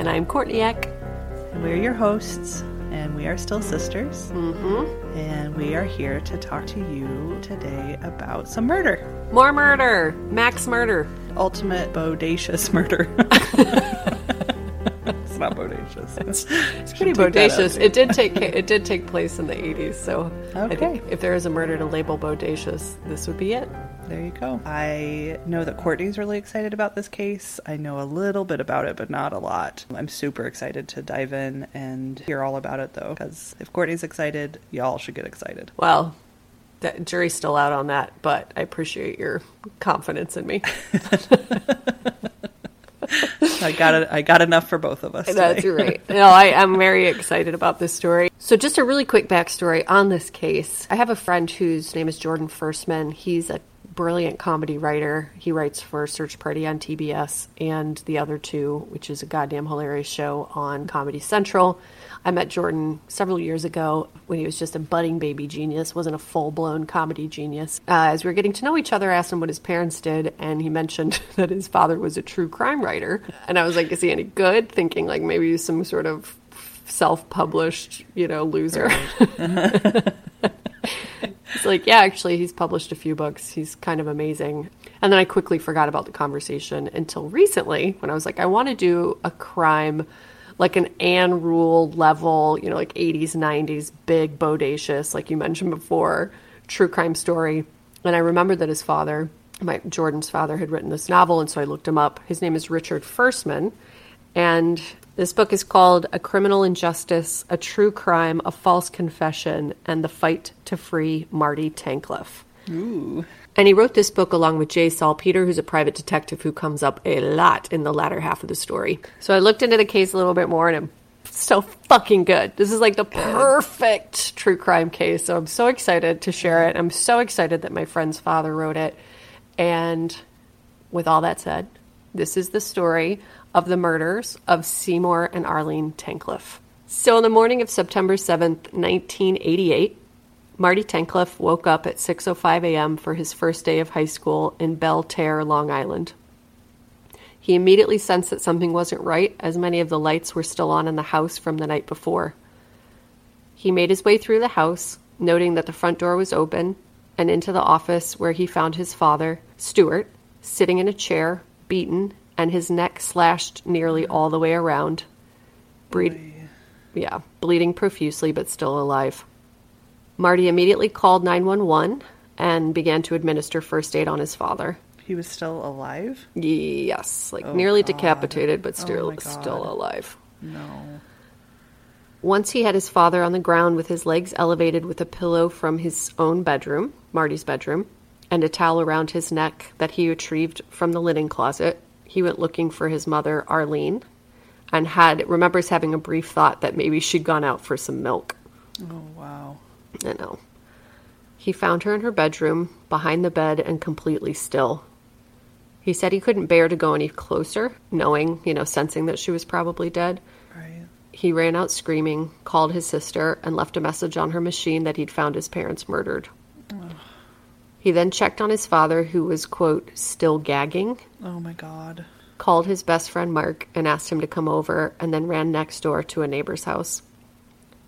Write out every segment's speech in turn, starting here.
And I'm Courtney Eck. and we're your hosts, and we are still sisters. Mm-hmm. And we are here to talk to you today about some murder. More murder. Max murder. Ultimate bodacious murder. it's not bodacious. It's, It's pretty bodacious. It did take it did take place in the 80s, so I Okay. think if there is a murder to label bodacious, this would be it. There you go. I know that Courtney's really excited about this case. I know a little bit about it, but not a lot. I'm super excited to dive in and hear all about it, though, because if Courtney's excited, y'all should get excited. Well, the jury's still out on that, but I appreciate your confidence in me. I got it. I got enough for both of us. That's today. right. No, I am very excited about this story. So, just a really quick backstory on this case. I have a friend whose name is Jordan Firstman. He's a brilliant comedy writer. He writes for Search Party on TBS and the other two, which is a goddamn hilarious show on Comedy Central. I met Jordan several years ago when he was just a budding baby genius, wasn't a full blown comedy genius. Uh, as we were getting to know each other, I asked him what his parents did, and he mentioned that his father was a true crime writer. And I was like, Is he any good? Thinking like maybe he's some sort of self published, you know, loser. He's like, yeah, actually, he's published a few books. He's kind of amazing. And then I quickly forgot about the conversation until recently when I was like, I want to do a crime, like an Ann Rule level, you know, like 80s, 90s, big, bodacious, like you mentioned before, true crime story. And I remembered that his father, my Jordan's father, had written this novel. And so I looked him up. His name is Richard Firstman. And this book is called A Criminal Injustice, A True Crime, A False Confession, and the Fight to Free Marty Tankleff. Ooh. And he wrote this book along with Jay J. Salpeter, who's a private detective who comes up a lot in the latter half of the story. So I looked into the case a little bit more, and it's so fucking good. This is like the perfect true crime case. So I'm so excited to share it. I'm so excited that my friend's father wrote it. And with all that said, this is the story of the murders of Seymour and Arlene Tankleff. So, on the morning of September 7th, 1988, Marty Tankleff woke up at 6:05 a.m. for his first day of high school in Belle Terre, Long Island. He immediately sensed that something wasn't right, as many of the lights were still on in the house from the night before. He made his way through the house, noting that the front door was open, and into the office where he found his father, Stuart, sitting in a chair, beaten, and his neck slashed nearly all the way around. Breed- yeah, bleeding profusely but still alive. Marty immediately called 911 and began to administer first aid on his father. He was still alive? Yes, like oh, nearly decapitated but Oh still my God. still alive. No. Once he had his father on the ground with his legs elevated with a pillow from his own bedroom, Marty's bedroom, and a towel around his neck that he retrieved from the linen closet, he went looking for his mother, Arlene, and had remembers having a brief thought that maybe she'd gone out for some milk. Oh, wow. I know. He found her in her bedroom, behind the bed, and completely still. He said he couldn't bear to go any closer, knowing, you know, sensing that she was probably dead. Right. he ran out screaming, called his sister, and left a message on her machine that he'd found his parents murdered. He then checked on his father, who was, quote, still gagging, Oh my god. called his best friend Mark and asked him to come over, and then ran next door to a neighbor's house.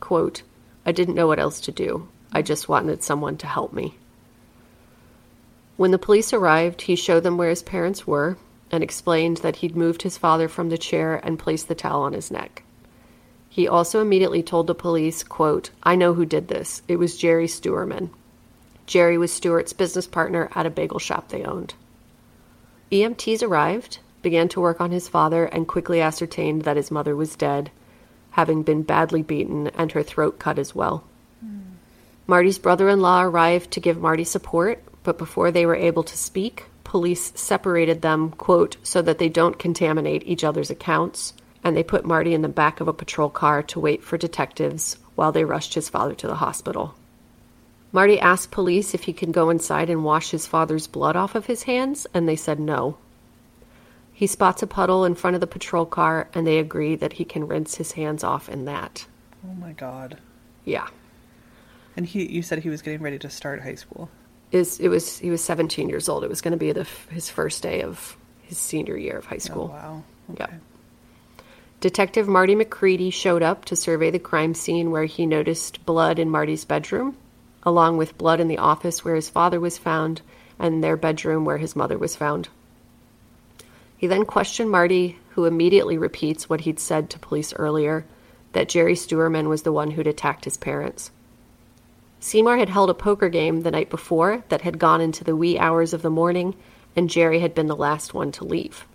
Quote, I didn't know what else to do. I just wanted someone to help me. When the police arrived, he showed them where his parents were and explained that he'd moved his father from the chair and placed the towel on his neck. He also immediately told the police, quote, I know who did this. It was Jerry Steuerman. Jerry was Stewart's business partner at a bagel shop they owned. EMTs arrived, began to work on his father, and quickly ascertained that his mother was dead, having been badly beaten and her throat cut as well. Marty's brother in law arrived to give Marty support, but before they were able to speak, police separated them, quote, so that they don't contaminate each other's accounts, and they put Marty in the back of a patrol car to wait for detectives while they rushed his father to the hospital. Marty asked police if he could go inside and wash his father's blood off of his hands, and they said no. He spots a puddle in front of the patrol car, and they agree that he can rinse his hands off in that. Oh my god. Yeah. And he, you said he was getting ready to start high school. Is it was he was 17 years old. It was going to be the his first day of his senior year of high oh, school. Oh wow. Yeah. Okay. Detective Marty McCready showed up to survey the crime scene where he noticed blood in Marty's bedroom, along with blood in the office where his father was found and their bedroom where his mother was found. He then questioned Marty, who immediately repeats what he'd said to police earlier that Jerry Steuerman was the one who'd attacked his parents. Seymour had held a poker game the night before that had gone into the wee hours of the morning, and Jerry had been the last one to leave.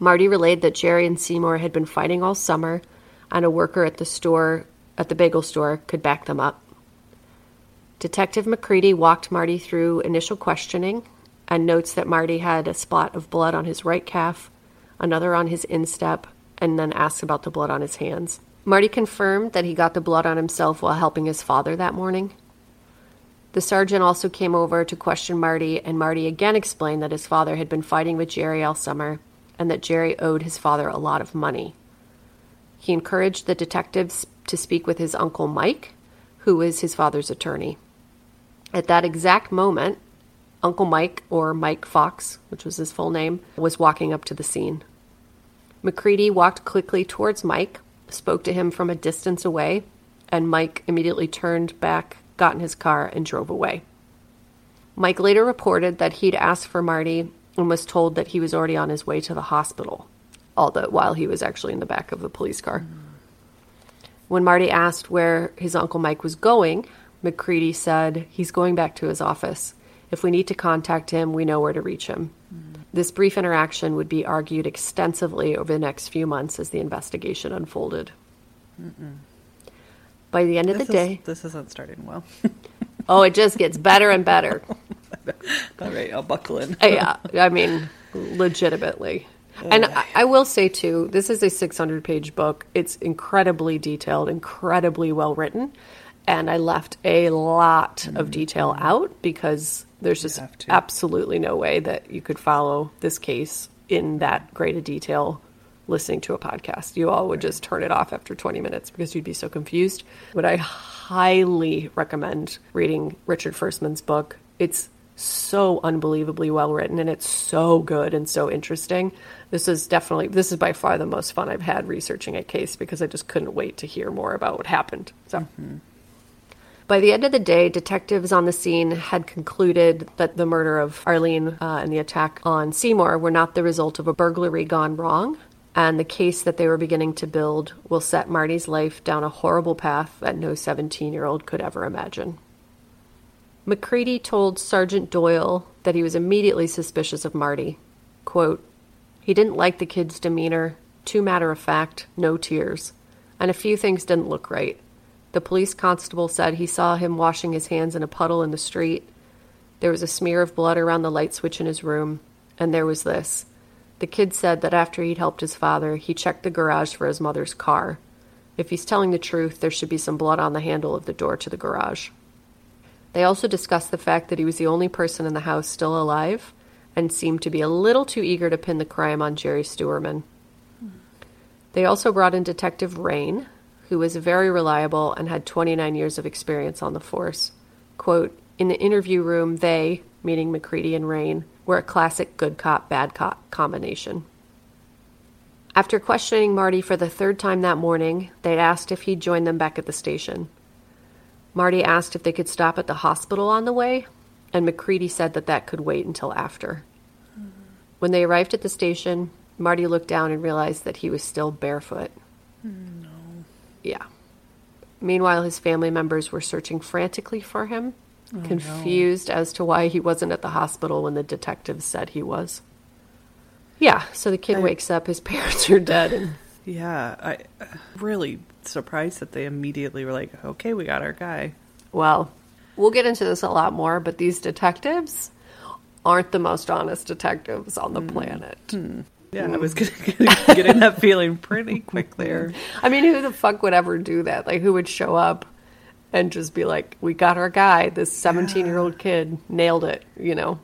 Marty relayed that Jerry and Seymour had been fighting all summer, and a worker at the store, at the bagel store, could back them up. Detective McCready walked Marty through initial questioning and notes that Marty had a spot of blood on his right calf, another on his instep, and then asks about the blood on his hands. Marty confirmed that he got the blood on himself while helping his father that morning. The sergeant also came over to question Marty, and Marty again explained that his father had been fighting with Jerry all summer and that Jerry owed his father a lot of money. He encouraged the detectives to speak with his uncle Mike, who is his father's attorney. At that exact moment, Uncle Mike, or Mike Fox, which was his full name, was walking up to the scene. McCready walked quickly towards Mike, spoke to him from a distance away, and Mike immediately turned back, got in his car, and drove away. Mike later reported that he'd asked for Marty and was told that he was already on his way to the hospital, the while he was actually in the back of the police car. When Marty asked where his uncle Mike was going, McCready said he's going back to his office. If we need to contact him, we know where to reach him. This brief interaction would be argued extensively over the next few months as the investigation unfolded. By the end of This the day, is, this isn't starting well. oh, it just gets better and better. All right, I'll buckle in. yeah, uh, I mean, legitimately. And I, I will say too, this is a 600 page book. It's incredibly detailed, incredibly well written, and I left a lot of mm-hmm. detail out because there's just absolutely no way that you could follow this case in that great a detail listening to a podcast. You all would just turn it off after 20 minutes because you'd be so confused. But I highly recommend reading Richard Firstman's book. It's so unbelievably well written and it's so good and so interesting. This is definitely this is by far the most fun I've had researching a case because I just couldn't wait to hear more about what happened. So by the end of the day, detectives on the scene had concluded that the murder of Arlene uh, and the attack on Seymour were not the result of a burglary gone wrong, and the case that they were beginning to build will set Marty's life down a horrible path that no 17 year old could ever imagine. McCready told Sergeant Doyle that he was immediately suspicious of Marty. Quote, he didn't like the kid's demeanor, too matter of fact, no tears, and a few things didn't look right. The police constable said he saw him washing his hands in a puddle in the street. There was a smear of blood around the light switch in his room, and there was this. The kid said that after he'd helped his father, he checked the garage for his mother's car. If he's telling the truth, there should be some blood on the handle of the door to the garage. They also discussed the fact that he was the only person in the house still alive and seemed to be a little too eager to pin the crime on Jerry Steuerman. They also brought in Detective Rein, who was very reliable and had 29 years of experience on the force. Quote, in the interview room, they, meaning McCready and Rein, were a classic good cop, bad cop combination. After questioning Marty for the third time that morning, they'd asked if he'd join them back at the station. Marty asked if they could stop at the hospital on the way, and McCready said that that could wait until after. When they arrived at the station, Marty looked down and realized that he was still barefoot. No. Yeah. Meanwhile, his family members were searching frantically for him, confused as to why he wasn't at the hospital when the detectives said he was. Yeah, so the kid I- wakes up, his parents are dead, and Yeah, I uh, really surprised that they immediately were like, "Okay, we got our guy." well, we'll get into this a lot more, but these detectives aren't the most honest detectives on the planet. Yeah, I was getting, getting that feeling pretty quick there. I mean, who the fuck would ever do that? Like, who would show up and just be like, "We got our guy. This seventeen-year-old kid nailed it." You know,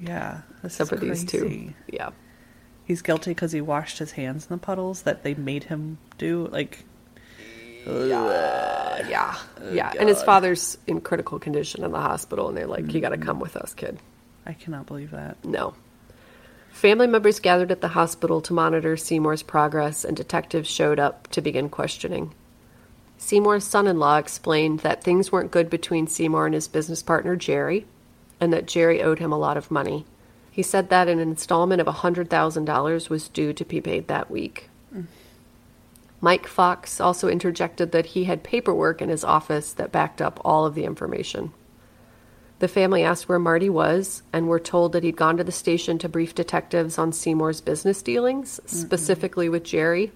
Yeah, except for these two. Yeah, He's guilty because he washed his hands in the puddles that they made him do. Like, yeah, yeah, yeah. Oh, and his father's in critical condition in the hospital, and they're like, "You got to mm. come with us, kid." I cannot believe that. No. Family members gathered at the hospital to monitor Seymour's progress, and detectives showed up to begin questioning. Seymour's son in law explained that things weren't good between Seymour and his business partner, Jerry, and that Jerry owed him a lot of money. He said that an installment of $100,000 was due to be paid that week. Mike Fox also interjected that he had paperwork in his office that backed up all of the information. The family asked where Marty was and were told that he'd gone to the station to brief detectives on Seymour's business dealings, specifically with Jerry,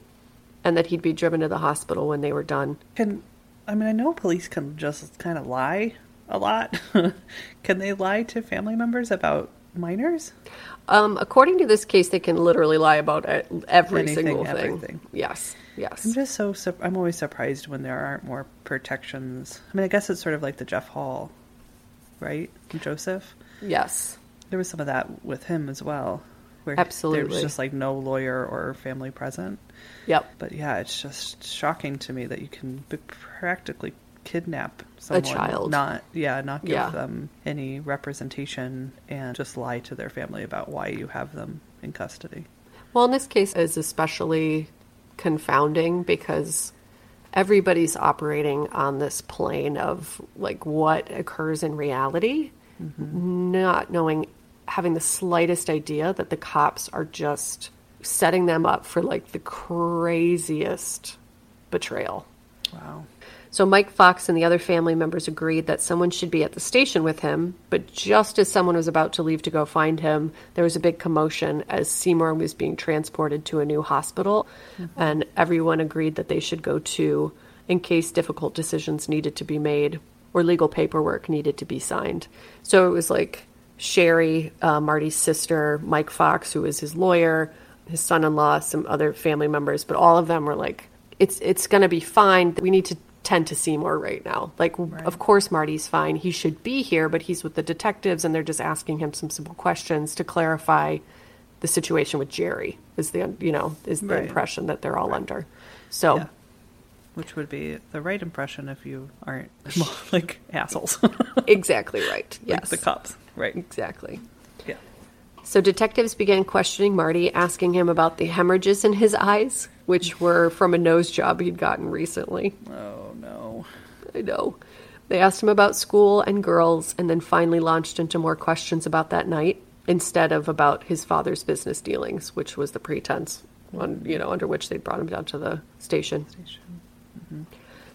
and that he'd be driven to the hospital when they were done. Can I mean I know police can just kind of lie a lot. can they lie to family members about minors? Um, according to this case, they can literally lie about every Anything, single thing. everything. Yes, yes. I'm just so I'm always surprised when there aren't more protections. I mean, I guess it's sort of like the Jeff Hall, right? Joseph. yes. There was some of that with him as well, where there was just like no lawyer or family present. Yep. But yeah, it's just shocking to me that you can practically kidnap someone, child. not yeah, not give Yeah. them any representation, and just lie to their family about why you have them in custody. Well, in this case, is especially confounding because everybody's operating on this plane of like what occurs in reality, mm-hmm. not knowing, having the slightest idea that the cops are just setting them up for like the craziest betrayal. Wow. So Mike Fox and the other family members agreed that someone should be at the station with him, but just as someone was about to leave to go find him, there was a big commotion as Seymour was being transported to a new hospital, and everyone agreed that they should go too in case difficult decisions needed to be made or legal paperwork needed to be signed. So it was like Sherry, uh, Marty's sister, Mike Fox, who was his lawyer, his son-in-law, some other family members, but all of them were like, "It's it's going to be fine. We need to tend to Seymour right now. Like, of course Marty's fine. He should be here, but he's with the detectives, and they're just asking him some simple questions to clarify the situation with Jerry. Is the you know is the Right. impression that they're all under. So Yeah. Which would be the right impression if you aren't like assholes. exactly right. like Yes, the cops. Right. exactly. Yeah. So detectives began questioning Marty, asking him about the hemorrhages in his eyes, which were from a nose job he'd gotten recently. Oh. I know. They asked him about school and girls, and then finally launched into more questions about that night instead of about his father's business dealings, which was the pretense, on, you know, under which they brought him down to the station. Mm-hmm.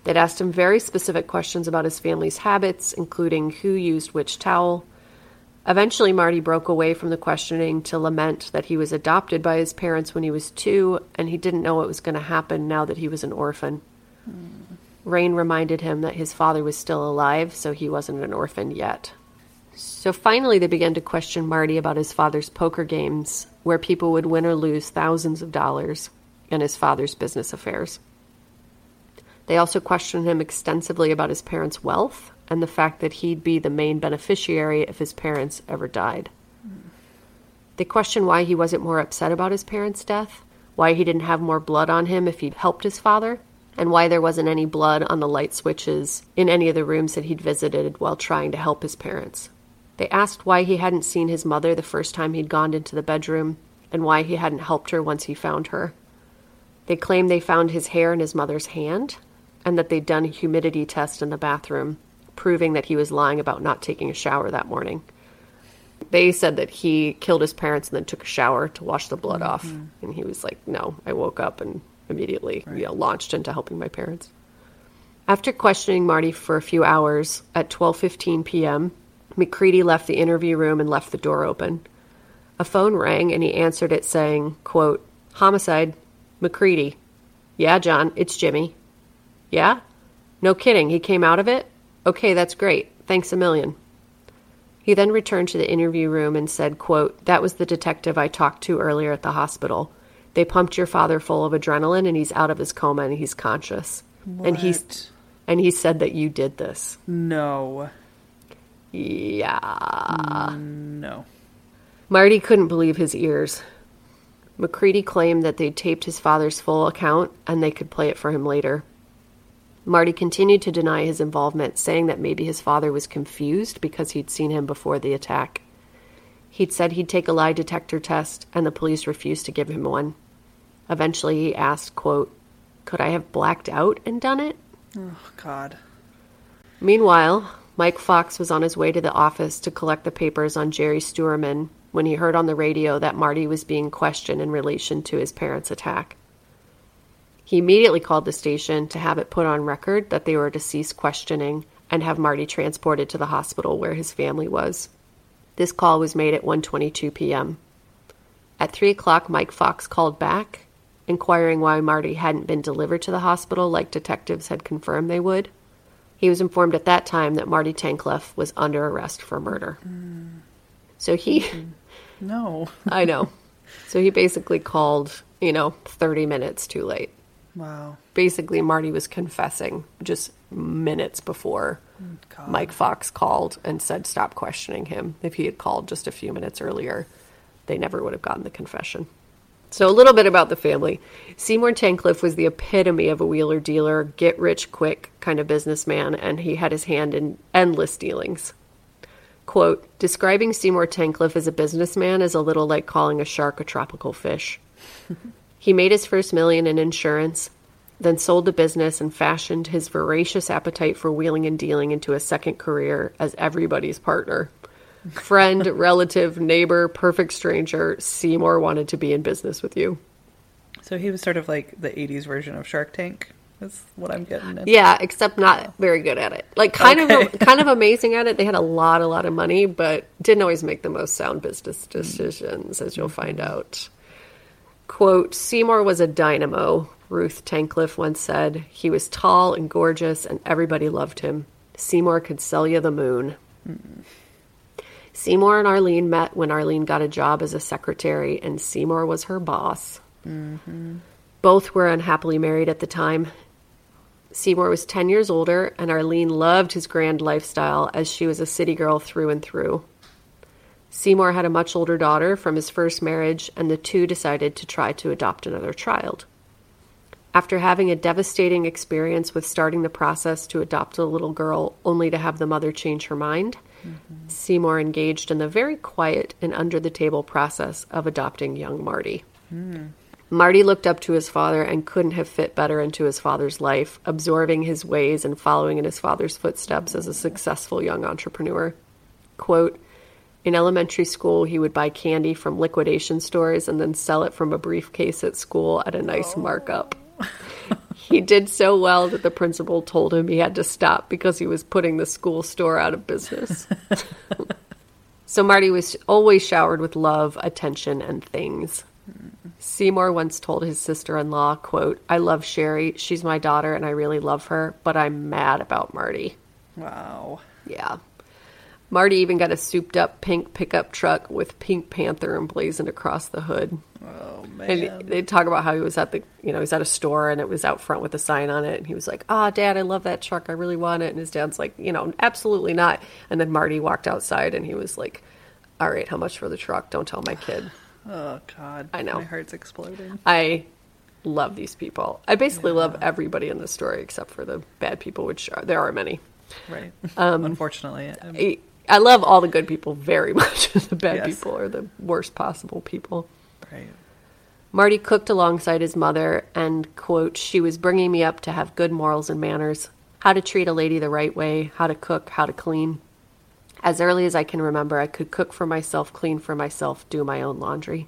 They'd asked him very specific questions about his family's habits, including who used which towel. Eventually, Marty broke away from the questioning to lament that he was adopted by his parents when he was two, and he didn't know what was going to happen now that he was an orphan. Mm. Rein reminded him that his father was still alive, so he wasn't an orphan yet. So finally, they began to question Marty about his father's poker games, where people would win or lose thousands of dollars, and his father's business affairs. They also questioned him extensively about his parents' wealth and the fact that he'd be the main beneficiary if his parents ever died. They questioned why he wasn't more upset about his parents' death, why he didn't have more blood on him if he'd helped his father, and why there wasn't any blood on the light switches in any of the rooms that he'd visited while trying to help his parents. They asked why he hadn't seen his mother the first time he'd gone into the bedroom, and why he hadn't helped her once he found her. They claimed they found his hair in his mother's hand, and that they'd done a humidity test in the bathroom, proving that he was lying about not taking a shower that morning. They said that he killed his parents and then took a shower to wash the blood mm-hmm. off. And he was like, No, I woke up and immediately you know, launched into helping my parents. After questioning Marty for a few hours at 12:15 p.m., McCready left the interview room and left the door open. A phone rang and he answered it saying, quote, "Homicide, McCready." "Yeah, John, it's Jimmy." "Yeah?" "No kidding, he came out of it?" "Okay, that's great. Thanks a million." He then returned to the interview room and said, quote, That was the detective I talked to earlier at the hospital. They pumped your father full of adrenaline and he's out of his coma and he's conscious. And he's and he said that you did this. No. Yeah. Mm, no. Marty couldn't believe his ears. McCready claimed that they'd taped his father's full account and they could play it for him later. Marty continued to deny his involvement, saying that maybe his father was confused because he'd seen him before the attack. He'd said he'd take a lie detector test, and the police refused to give him one. Eventually, he asked, quote, Could I have blacked out and done it? Oh, God. Meanwhile, Mike Fox was on his way to the office to collect the papers on Jerry Steuerman when he heard on the radio that Marty was being questioned in relation to his parents' attack. He immediately called the station to have it put on record that they were to cease questioning and have Marty transported to the hospital where his family was. This call was made at 1:22 p.m. At 3 o'clock, Mike Fox called back, inquiring why Marty hadn't been delivered to the hospital like detectives had confirmed they would. He was informed at that time that Marty Tankleff was under arrest for murder. Mm. So he, No. I know. So he basically called, you know, 30 minutes too late. Wow. Basically, Marty was confessing just minutes before God. Mike Fox called and said stop questioning him. If he had called just a few minutes earlier, they never would have gotten the confession. So, a little bit about the family. Seymour Tankleff was the epitome of a wheeler dealer, get rich quick kind of businessman, and he had his hand in endless dealings. Quote Describing Seymour Tankleff as a businessman is a little like calling a shark a tropical fish. he made his first million in insurance, then sold the business and fashioned his voracious appetite for wheeling and dealing into a second career as everybody's partner. Friend, relative, neighbor, perfect stranger, Seymour wanted to be in business with you. So he was sort of like the 80s version of Shark Tank, That's what I'm getting at. Yeah, except not very good at it. Like kind Okay. of kind of amazing at it. They had a lot a lot of money, but didn't always make the most sound business mm. decisions as you'll find out. Quote, Seymour was a dynamo, Ruth Tankleff once said. He was tall and gorgeous and everybody loved him. Seymour could sell you the moon. Seymour and Arlene met when Arlene got a job as a secretary and Seymour was her boss. Mm-hmm. Both were unhappily married at the time. Seymour was 10 years older, and Arlene loved his grand lifestyle as she was a city girl through and through. Seymour had a much older daughter from his first marriage, and the two decided to try to adopt another child. After having a devastating experience with starting the process to adopt a little girl only to have the mother change her mind, mm-hmm. Seymour engaged in the very quiet and under the table process of adopting young Marty. Hmm. Marty looked up to his father and couldn't have fit better into his father's life, absorbing his ways and following in his father's footsteps as a successful young entrepreneur. Quote, in elementary school, he would buy candy from liquidation stores and then sell it from a briefcase at school at a nice markup. He did so well that the principal told him he had to stop because he was putting the school store out of business. so Marty was always showered with love, attention, and things. Seymour once told his sister-in-law, quote, I love Sherry. She's my daughter and I really love her, but I'm mad about Marty. Wow. Yeah. Marty even got a souped up pink pickup truck with Pink Panther emblazoned across the hood. Oh, And man. they talk about how he was at the, you know, he was at a store and it was out front with a sign on it. And he was like, ah, dad, I love that truck. I really want it. And his dad's like, you know, absolutely not. And then Marty walked outside and he was like, all right, how much for the truck? Don't tell my kid. Oh God, I know. my heart's exploding. I love these people. I basically love everybody in the story except for the bad people, which are, there are many. Right. Um, Unfortunately, I, I love all the good people very much. the bad Yes. people are the worst possible people. right. Marty cooked alongside his mother, and, quote, she was bringing me up to have good morals and manners, how to treat a lady the right way, how to cook, how to clean. As early as I can remember, I could cook for myself, clean for myself, do my own laundry.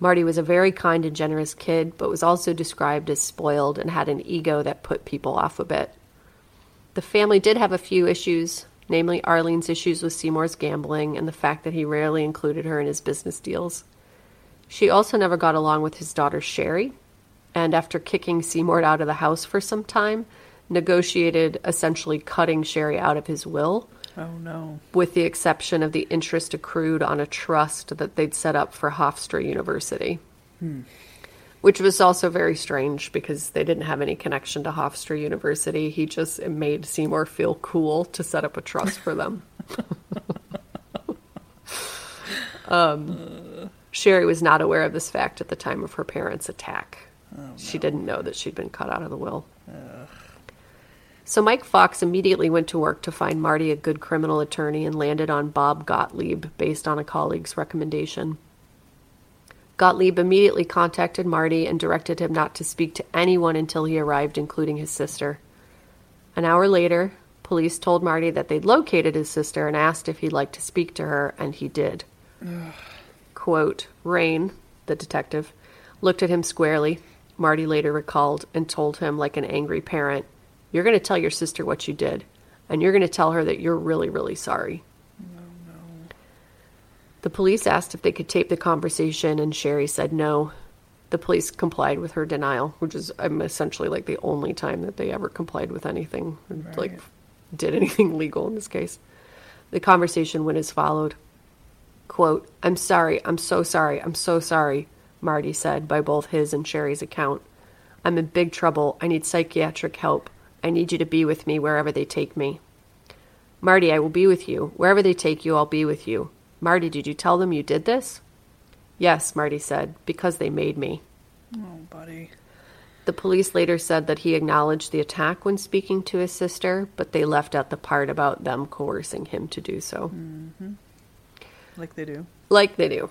Marty was a very kind and generous kid, but was also described as spoiled and had an ego that put people off a bit. The family did have a few issues, namely Arlene's issues with Seymour's gambling and the fact that he rarely included her in his business deals. She also never got along with his daughter Sherry, and after kicking Seymour out of the house for some time, negotiated essentially cutting Sherry out of his will, Oh no. with the exception of the interest accrued on a trust that they'd set up for Hofstra University. Hmm. Which was also very strange because they didn't have any connection to Hofstra University. He just made Seymour feel cool to set up a trust for them. um, Sherry was not aware of this fact at the time of her parents' attack. She didn't know that she'd been cut out of the will. So Mike Fox immediately went to work to find Marty a good criminal attorney and landed on Bob Gottlieb based on a colleague's recommendation. Gottlieb immediately contacted Marty and directed him not to speak to anyone until he arrived, including his sister. An hour later, police told Marty that they'd located his sister and asked if he'd like to speak to her, and he did. Quote, Rein, the detective, looked at him squarely, Marty later recalled, and told him like an angry parent, You're going to tell your sister what you did, and you're going to tell her that you're really, really sorry. The police asked if they could tape the conversation, and Sherry said no. The police complied with her denial, which is um, essentially like the only time that they ever complied with anything, like did anything legal in this case. The conversation went as followed. Quote, I'm sorry, I'm so sorry, I'm so sorry, Marty said by both his and Sherry's account. I'm in big trouble. I need psychiatric help. I need you to be with me wherever they take me. Marty, I will be with you. Wherever they take you, I'll be with you. Marty, did you tell them you did this? Yes, Marty said, because they made me. Oh, buddy. The police later said that he acknowledged the attack when speaking to his sister, but they left out the part about them coercing him to do so. Mm-hmm. Like they do. Like they do.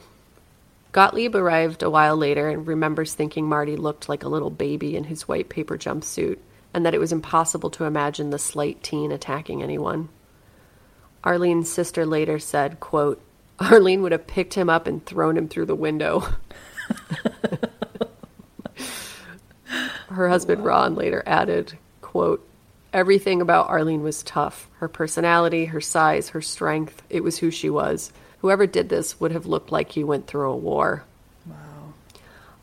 Gottlieb arrived a while later and remembers thinking Marty looked like a little baby in his white paper jumpsuit, and that it was impossible to imagine the slight teen attacking anyone. Arlene's sister later said, quote, Arlene would have picked him up and thrown him through the window. Her husband Ron later added, quote, Everything about Arlene was tough. Her personality, her size, her strength, it was who she was. Whoever did this would have looked like he went through a war. Wow.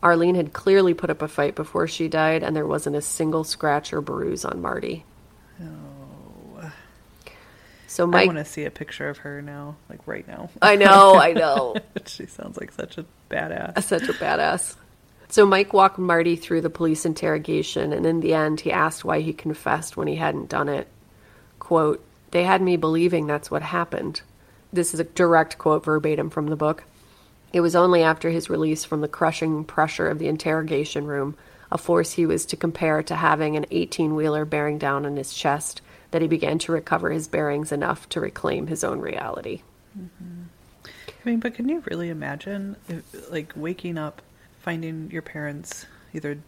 Arlene had clearly put up a fight before she died, and there wasn't a single scratch or bruise on Marty. So Mike, I want to see a picture of her now, like right now. I know, I know. she sounds like such a badass. Such a badass. So Mike walked Marty through the police interrogation, and in the end, he asked why he confessed when he hadn't done it. Quote, They had me believing that's what happened. This is a direct quote verbatim from the book. It was only after his release from the crushing pressure of the interrogation room, a force he was to compare to having an 18 wheeler bearing down on his chest, that he began to recover his bearings enough to reclaim his own reality. I mean, but can you really imagine, if, like, waking up, finding your parents either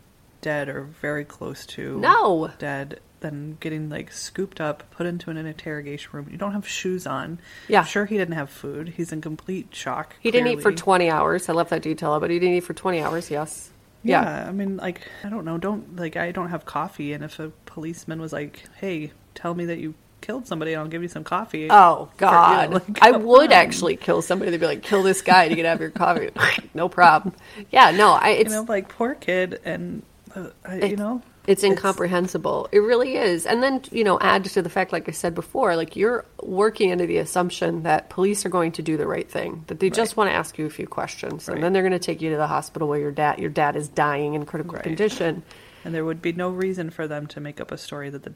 dead or very close to No. dead, then getting like scooped up, put into an interrogation room. You don't have shoes on. Yeah. sure he didn't have food. He's in complete shock. He didn't eat for 20 hours. I left that detail, but he didn't eat for 20 hours, yes. Yeah, I mean, like, I don't know. Don't like, I don't have coffee, and if a policeman was like, "Hey, tell me that you killed somebody, and I'll give you some coffee." Oh for- you know, God! like, I would on. actually kill somebody. They'd be like, "Kill this guy to get out of your coffee." no problem. Yeah, no, I, it's you know, like poor kid, and uh, I, you know, it's incomprehensible. It really is. And then you know, add to the fact, like I said before, like you're working under the assumption that police are going to do the right thing, that they just want to ask you a few questions, Right. and then they're going to take you to the hospital where your dad your dad is dying in critical Right. condition. and there would be no reason for them to make up a story that the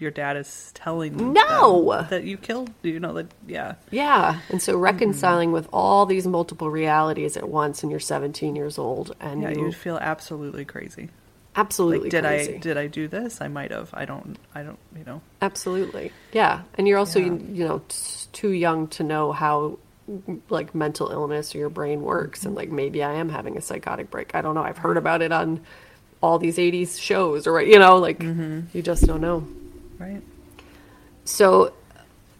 your dad is telling No! that you killed. You know that. Yeah. Yeah. And so reconciling with all these multiple realities at once and you're 17 years old and Yeah, you you'd feel absolutely crazy. absolutely Like, did crazy. I did I do this? I might have. I don't. I don't. You know. Absolutely. Yeah. And you're also, Yeah. you, you know, t- too young to know how like mental illness or your brain works and like maybe I am having a psychotic break. I don't know. I've heard about it on all these 80s shows or you know, like mm-hmm. you just don't know. Right. So,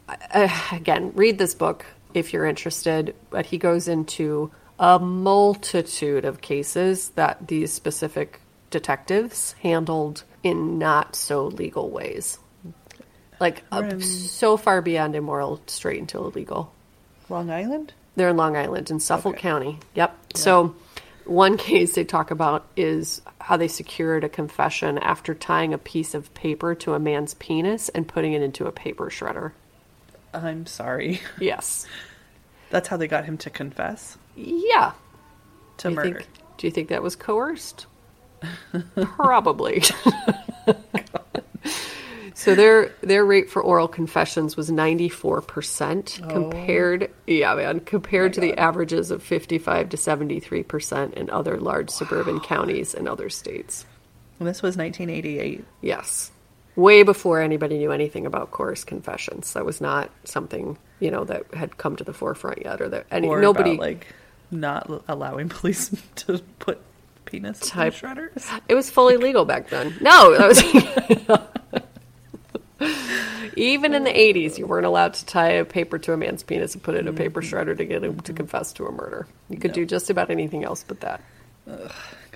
uh, again, read this book if you're interested. But he goes into a multitude of cases that these specific detectives handled in not so legal ways. Like, Right. so far beyond immoral, straight into illegal. Long Island. They're in Long Island in Suffolk Okay. County. Yep. So, one case they talk about is how they secured a confession after tying a piece of paper to a man's penis and putting it into a paper shredder. I'm sorry. Yes. That's how they got him to confess Yeah. to do murder. Think, do you think that was coerced? Probably. so their their rate for oral confessions was ninety four percent oh. compared yeah man compared to the averages of fifty five to seventy three percent in other large suburban counties and other states. And this was 1988. Yes. Way before anybody knew anything about coerced confessions. That was not something, you know, that had come to the forefront yet or that any or nobody about, like not allowing police to put penis Type- in shredders. It was fully legal back then. No, that was even in the eighties, you weren't allowed to tie a paper to a man's penis and put it in a paper mm-hmm. shredder to get him to mm-hmm. confess to a murder. You could do just about anything else but that.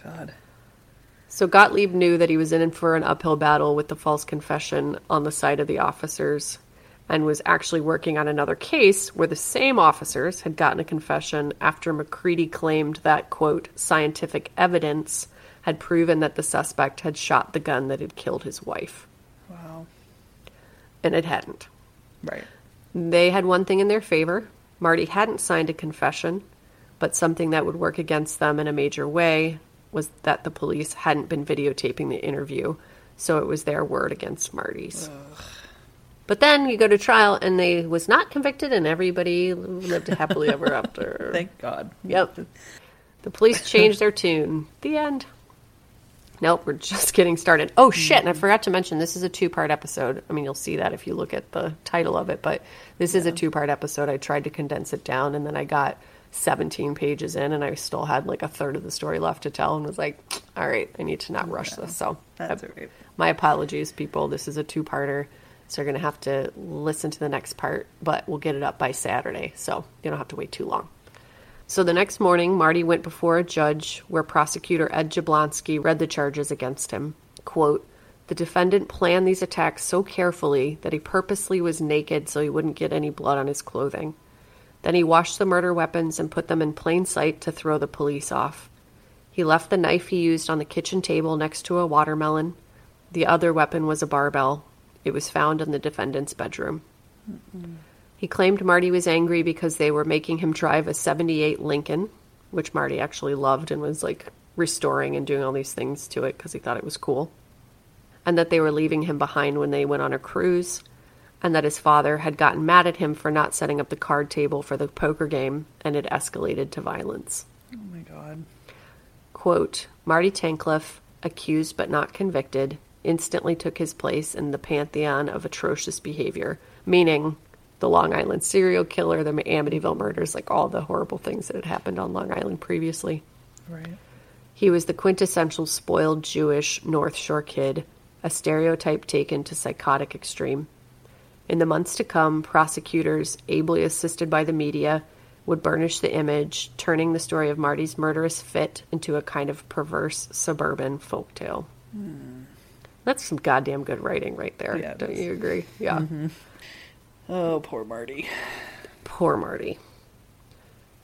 God. So Gottlieb knew that he was in for an uphill battle with the false confession on the side of the officers and was actually working on another case where the same officers had gotten a confession after McCready claimed that, quote, scientific evidence had proven that the suspect had shot the gun that had killed his wife. And it hadn't. Right. They had one thing in their favor. Marty hadn't signed a confession, but something that would work against them in a major way was that the police hadn't been videotaping the interview, so it was their word against Marty's. But then you go to trial and they was not convicted and everybody lived happily ever after. Thank God. Yep. The police changed their tune. The end. Nope, we're just getting started. Oh hmm. shit, and I forgot to mention this is a two-part episode. I mean, you'll see that if you look at the title of it, but this is a two-part episode. I tried to condense it down and then I got 17 pages in and I still had like a third of the story left to tell and was like, all right, I need to not rush this. So, That's I- right. my apologies, people. This is a two-parter. So you're going to have to listen to the next part, but we'll get it up by Saturday. So you don't have to wait too long. So the next morning, Marty went before a judge where prosecutor Ed Jablonski read the charges against him. Quote, the defendant planned these attacks so carefully that he purposely was naked so he wouldn't get any blood on his clothing. Then he washed the murder weapons and put them in plain sight to throw the police off. He left the knife he used on the kitchen table next to a watermelon. The other weapon was a barbell. It was found in the defendant's bedroom. He claimed Marty was angry because they were making him drive a 78 Lincoln, which Marty actually loved and was like restoring and doing all these things to it because he thought it was cool. And that they were leaving him behind when they went on a cruise, and that his father had gotten mad at him for not setting up the card table for the poker game and it escalated to violence. Oh my God. Quote, Marty Tankleff, accused but not convicted, instantly took his place in the pantheon of atrocious behavior, meaning the Long Island serial killer, the Amityville murders, like all the horrible things that had happened on Long Island previously. Right. He was the quintessential spoiled Jewish North Shore kid, a stereotype taken to psychotic extreme. In the months to come, prosecutors, ably assisted by the media, would burnish the image, turning the story of Marty's murderous fit into a kind of perverse suburban folktale. Hmm. That's some goddamn good writing right there. Yeah, Don't you agree? Yeah. Mm-hmm. Oh, poor Marty. Poor Marty.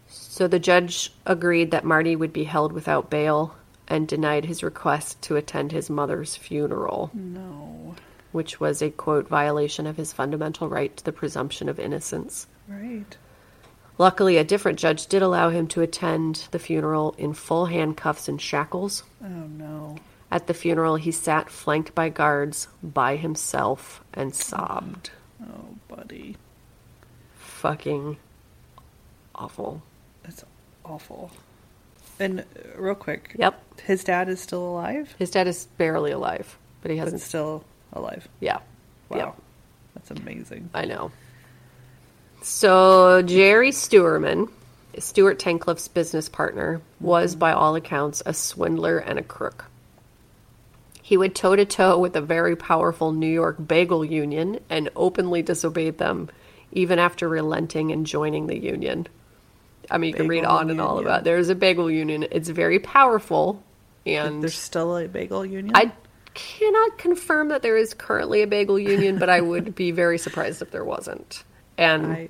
So the judge agreed that Marty would be held without bail and denied his request to attend his mother's funeral, No. which was a quote violation of his fundamental right to the presumption of innocence. Right. Luckily, a different judge did allow him to attend the funeral in full handcuffs and shackles, Oh no. At the funeral, he sat flanked by guards by himself and sobbed. Oh, buddy. Fucking awful. That's awful. And uh, real quick. Yep. His dad is still alive? His dad is barely alive, but he hasn't. still alive. Yeah. Wow. Yep. That's amazing. I know. So Jerry Steuerman, Stuart Tankleff's business partner, was by all accounts a swindler and a crook. He would toe to toe with the very powerful New York Bagel Union and openly disobeyed them, even after relenting and joining the union. I mean, you can read Bagel on and all Union. about. There's a bagel union. It's very powerful, and There's still a bagel union? I cannot confirm that there is currently a bagel union, but I would be very surprised if there wasn't. And I,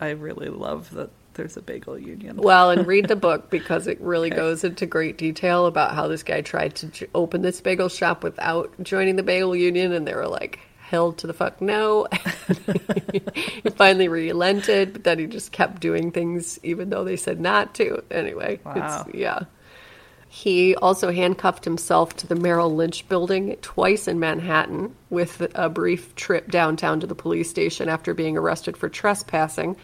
I really love that there's a bagel union. well, and read the book because it really goes into great detail about how this guy tried to j- open this bagel shop without joining the bagel union, and they were like, "Hell to the fuck no!" he finally relented, but then he just kept doing things even though they said not to. Anyway, Wow. it's yeah. He also handcuffed himself to the Merrill Lynch building twice in Manhattan with a brief trip downtown to the police station after being arrested for trespassing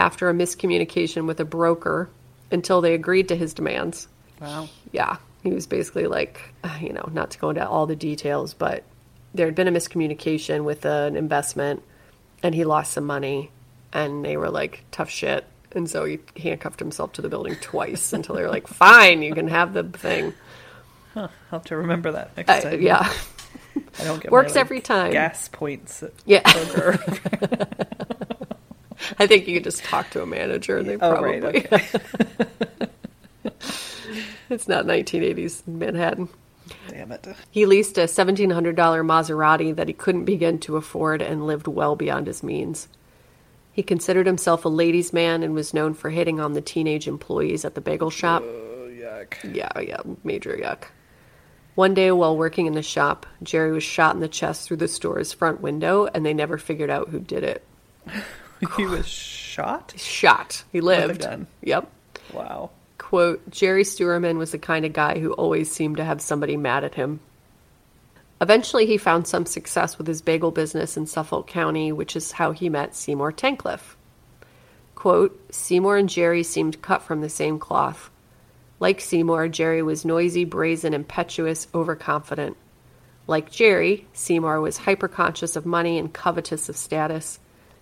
after a miscommunication with a broker until they agreed to his demands. Wow. Yeah, he was basically like, uh, you know, not to go into all the details, but there had been a miscommunication with an investment and he lost some money and they were like, tough shit. And so he handcuffed himself to the building twice until they were like, fine, you can have the thing. I'll have to remember that next Uh, time. yeah. I don't get Works every time. Gas points Yeah. I think you could just talk to a manager and they Oh, probably. right, okay. it's not 1980s Manhattan. Damn it. He leased a $1,700 Maserati that he couldn't begin to afford and lived well beyond his means. He considered himself a ladies' man and was known for hitting on the teenage employees at the bagel shop. Oh, yuck. Yeah, yeah, major yuck. One day while working in the shop, Jerry was shot in the chest through the store's front window and they never figured out who did it. He was shot? Shot. He lived. Yep. Wow. quote jerry steuerman was the kind of guy who always seemed to have somebody mad at him eventually he found some success with his bagel business in suffolk county which is how he met seymour tankleff quote seymour and jerry seemed cut from the same cloth like seymour jerry was noisy brazen impetuous overconfident like jerry seymour was hyperconscious of money and covetous of status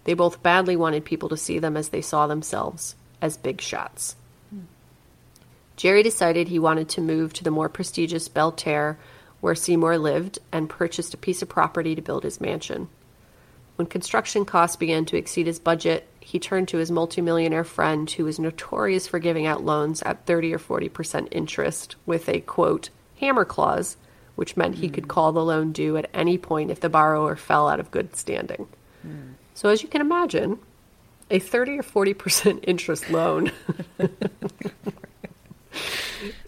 they both badly wanted people to see them as they saw themselves as big shots Jerry decided he wanted to move to the more prestigious Belterre, where Seymour lived, and purchased a piece of property to build his mansion. When construction costs began to exceed his budget, he turned to his multimillionaire friend, who was notorious for giving out loans at 30 or 40% interest, with a quote, hammer clause, which meant he could hmm. call the loan due at any point if the borrower fell out of good standing. Hmm. So, as you can imagine, a 30 or 40% interest loan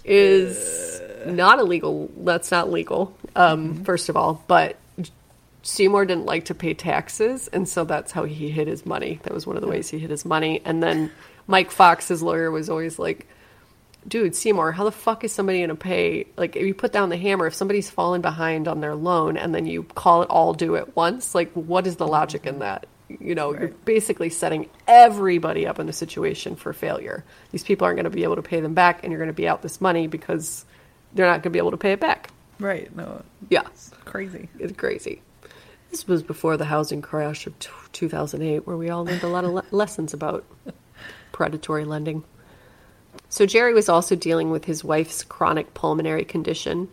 is not illegal. That's not legal, um, first of all. But Seymour didn't like to pay taxes, and so that's how he hid his money. That was one of the ways he hid his money. And then Mike Fox, his lawyer, was always like, dude, Seymour, how the fuck is somebody going to pay? Like, if you put down the hammer, if somebody's falling behind on their loan and then you call it all due at once, like, what is the logic in that? You know, you're basically setting everybody up in a situation for failure. These people aren't going to be able to pay them back, and you're going to be out this money because they're not going to be able to pay it back. Right. No, Yeah, it's crazy. it's crazy. This was before the housing crash of t- 2008, where we all learned a lot of le- lessons about predatory lending. So Jerry was also dealing with his wife's chronic pulmonary condition.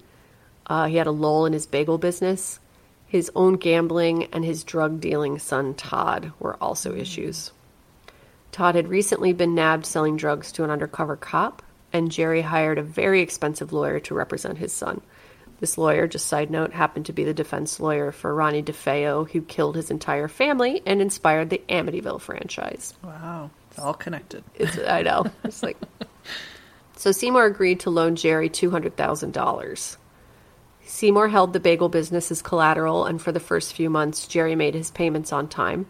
Uh, he had a lull in his bagel business. His own gambling and his drug dealing son Todd were also issues. Todd had recently been nabbed selling drugs to an undercover cop, and Jerry hired a very expensive lawyer to represent his son. This lawyer, just side note, happened to be the defense lawyer for Ronnie DeFeo, who killed his entire family and inspired the Amityville franchise. Wow. It's all connected. It's, I know. It's like so. Seymour agreed to loan Jerry two hundred thousand dollars. Seymour held the bagel business as collateral, and for the first few months, Jerry made his payments on time.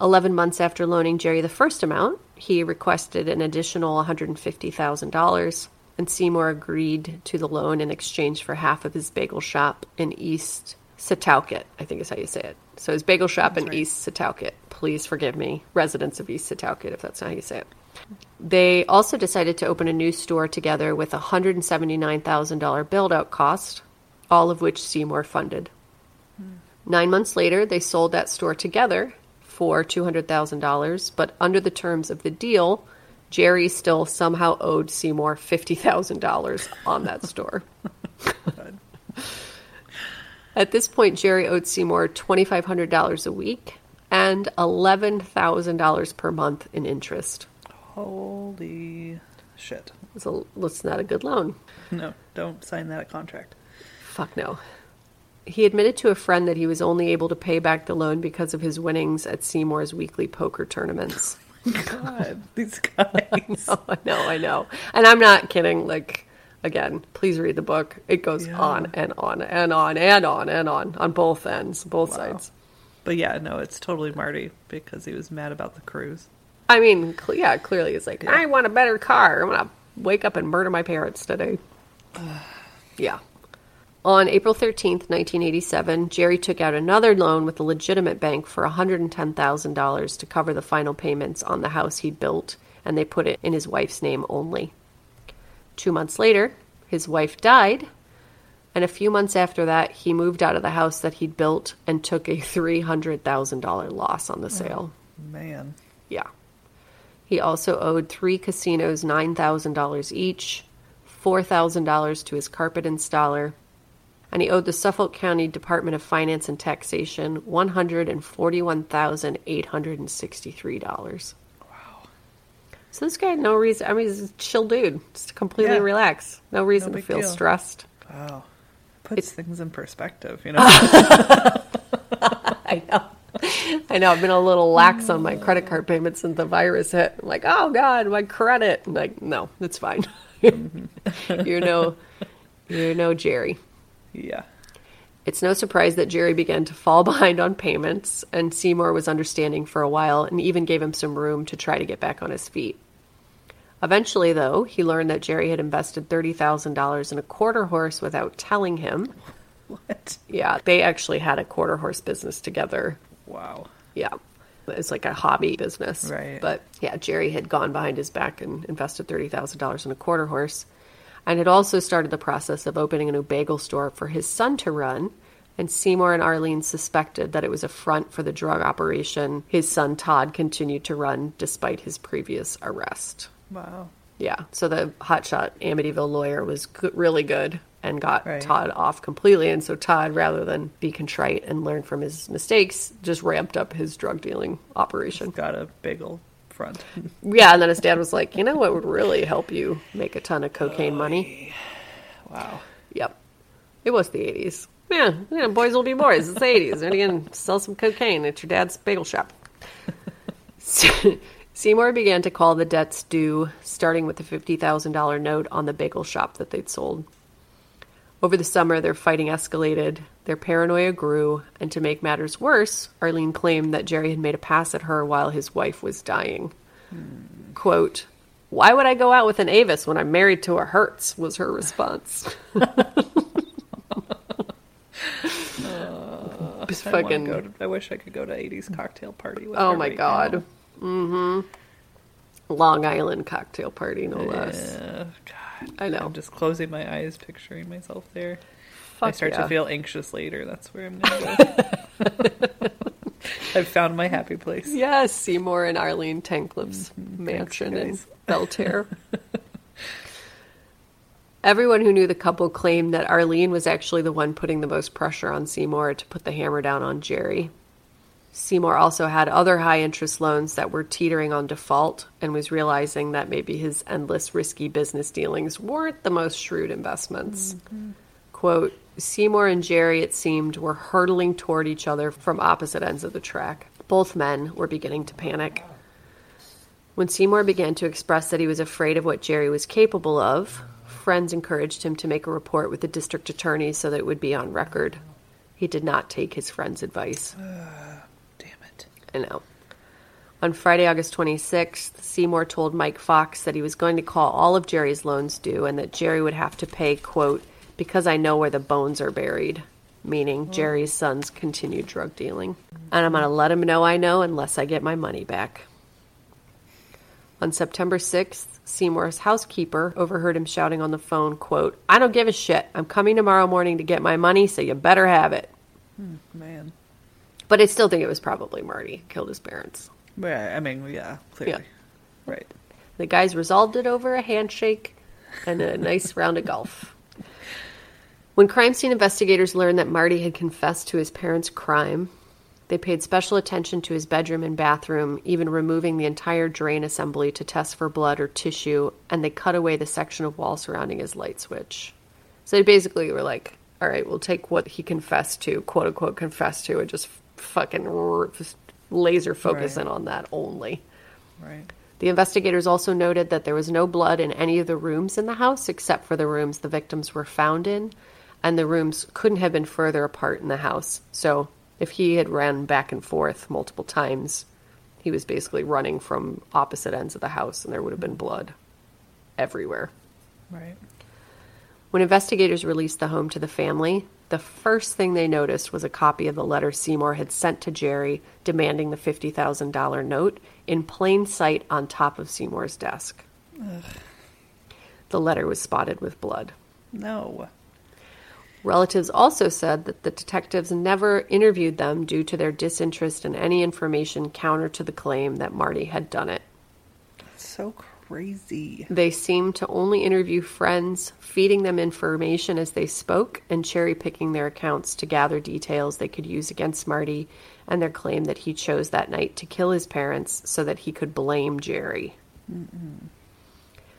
Eleven months after loaning Jerry the first amount, he requested an additional one hundred and fifty thousand dollars. and Seymour agreed to the loan in exchange for half of his bagel shop in East Setauket, I think is how you say it. So his bagel shop in East Setauket. Please forgive me, residents of East Setauket, if that's not how you say it. They also decided to open a new store together with a $179,000 build out cost, all of which Seymour funded. Nine months later, they sold that store together for $200,000, but under the terms of the deal, Jerry still somehow owed Seymour $50,000 on that store. At this point, Jerry owed Seymour $2,500 a week and $11,000 per month in interest. Holy shit. So that's not a good loan. No, don't sign that contract. Fuck no. He admitted to a friend that he was only able to pay back the loan because of his winnings at Seymour's weekly poker tournaments. Oh God, these guys. Oh, I know, I know. And I'm not kidding. Like, again, please read the book. It goes Yeah. on and on and on and on and on on both ends, both sides. But yeah, no, it's totally Marty because he was mad about the cruise. I mean, cl- yeah, clearly it's like, I want a better car. I'm going to wake up and murder my parents today. yeah. On April 13th, 1987, Jerry took out another loan with a legitimate bank for $110,000 to cover the final payments on the house he built, and they put it in his wife's name only. Two months later, his wife died, and a few months after that, he moved out of the house that he'd built and took a $300,000 loss on the oh, sale. Man. Yeah. He also owed three casinos $9,000 each, $4,000 to his carpet installer, and he owed the Suffolk County Department of Finance and Taxation $141,863. Wow. So this guy had no reason, I mean, he's a chill dude, just completely Yeah. relaxed. No reason to feel deal. stressed. Wow. Puts things in perspective, you know? I know. I know. I've been a little lax on my credit card payments since the virus hit. I'm like, oh God, my credit. I'm like, no, it's fine. you're no, you're no Jerry. Yeah. It's no surprise that Jerry began to fall behind on payments, and Seymour was understanding for a while and even gave him some room to try to get back on his feet. Eventually, though, he learned that Jerry had invested $30,000 in a quarter horse without telling him. What? Yeah, they actually had a quarter horse business together Wow. Yeah. It's like a hobby business. Right. But yeah, Jerry had gone behind his back and invested $30,000 in a quarter horse and had also started the process of opening a new bagel store for his son to run. And Seymour and Arlene suspected that it was a front for the drug operation his son Todd continued to run despite his previous arrest. Wow. Yeah. So the hotshot Amityville lawyer was good, really good and got Right. Todd off completely. And so Todd, rather than be contrite and learn from his mistakes, just ramped up his drug dealing operation. Got a bagel front. Yeah. And then his dad was like, you know what would really help you make a ton of cocaine money? Wow. Yep. It was the 80s. Yeah. yeah boys will be boys. It's the 80s. And again, sell some cocaine at your dad's bagel shop. Seymour began to call the debts due, starting with the $50,000 note on the bagel shop that they'd sold. Over the summer, their fighting escalated, their paranoia grew, and to make matters worse, Arlene claimed that Jerry had made a pass at her while his wife was dying. Quote, Why would I go out with an Avis when I'm married to a Hertz? was her response. Just I, fucking to, I wish I could go to 80s cocktail party with Oh my right god. Mm-hmm. Long Island cocktail party, no less. Yeah, God. I know. I'm just closing my eyes, picturing myself there. I start yeah. to feel anxious later. That's where I'm going to go. I've found my happy place. Yes, Seymour and Arlene Tankleff's Mm-hmm. mansion in guys. Belterre. Everyone who knew the couple claimed that Arlene was actually the one putting the most pressure on Seymour to put the hammer down on Jerry. Seymour also had other high interest loans that were teetering on default and was realizing that maybe his endless risky business dealings weren't the most shrewd investments. Quote, Seymour and Jerry, it seemed, were hurtling toward each other from opposite ends of the track. Both men were beginning to panic. When Seymour began to express that he was afraid of what Jerry was capable of, friends encouraged him to make a report with the district attorney so that it would be on record. He did not take his friend's advice. Damn it. I know. On Friday, August 26th, Seymour told Mike Fox that he was going to call all of Jerry's loans due and that Jerry would have to pay, quote, because I know where the bones are buried, meaning hmm. Jerry's son's continued drug dealing. And I'm going to let him know I know unless I get my money back. On September 6th, Seymour's housekeeper overheard him shouting on the phone, quote, I don't give a shit. I'm coming tomorrow morning to get my money, so you better have it. Hmm, man. But I still think it was probably Marty who killed his parents. Yeah, I mean, yeah, clearly. Right. The guys resolved it over a handshake and a nice round of golf. When crime scene investigators learned that Marty had confessed to his parents' crime, they paid special attention to his bedroom and bathroom, even removing the entire drain assembly to test for blood or tissue, and they cut away the section of wall surrounding his light switch. So they basically were like, all right, we'll take what he confessed to, quote unquote, confessed to, and just fucking just laser focus Right. in on that only. Right. The investigators also noted that there was no blood in any of the rooms in the house except for the rooms the victims were found in, and the rooms couldn't have been further apart in the house. So, if he had ran back and forth multiple times, he was basically running from opposite ends of the house, and there would have been blood everywhere. Right. When investigators released the home to the family, the first thing they noticed was a copy of the letter Seymour had sent to Jerry demanding the $50,000 note in plain sight on top of Seymour's desk. Ugh. The letter was spotted with blood. No. Relatives also said that the detectives never interviewed them due to their disinterest in any information counter to the claim that Marty had done it. That's So crazy. They seemed to only interview friends, feeding them information as they spoke, and cherry picking their accounts to gather details they could use against Marty and their claim that he chose that night to kill his parents so that he could blame Jerry.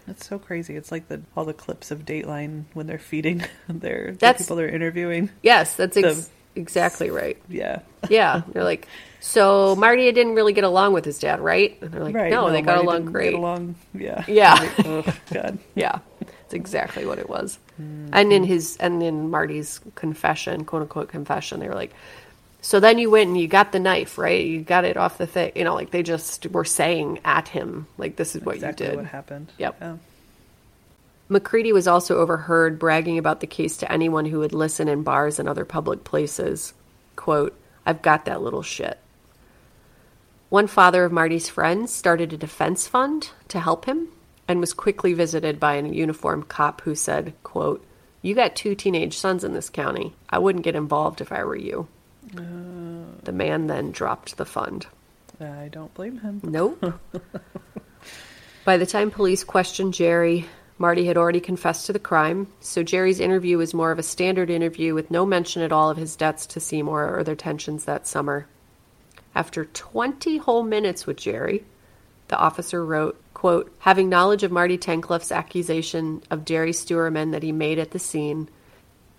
That's so crazy. It's like the all the clips of Dateline when they're feeding their the people they're interviewing. Yes, that's ex- The- exactly right. Yeah. Yeah, they're like, so Marty didn't really get along with his dad, right? And they're like, right. no, they got Marty along great. Along. Yeah. Yeah. oh God. Yeah, it's exactly what it was. Mm-hmm. And in his and in Marty's confession, quote unquote confession, they were like, "So then you went and you got the knife, right? You got it off the thing, you know, like they just were saying at him, like this is what exactly you did." Exactly what happened. Yep. Yeah. McCready was also overheard bragging about the case to anyone who would listen in bars and other public places. Quote, I've got that little shit. One father of Marty's friends started a defense fund to help him and was quickly visited by a uniformed cop who said, quote, You got two teenage sons in this county. I wouldn't get involved if I were you. The man then dropped the fund. I don't blame him. Nope. By the time police questioned Jerry, Marty had already confessed to the crime, so Jerry's interview was more of a standard interview with no mention at all of his debts to Seymour or their tensions that summer. After 20 whole minutes with Jerry, the officer wrote, quote, having knowledge of Marty Tankleff's accusation of Jerry Steuerman that he made at the scene,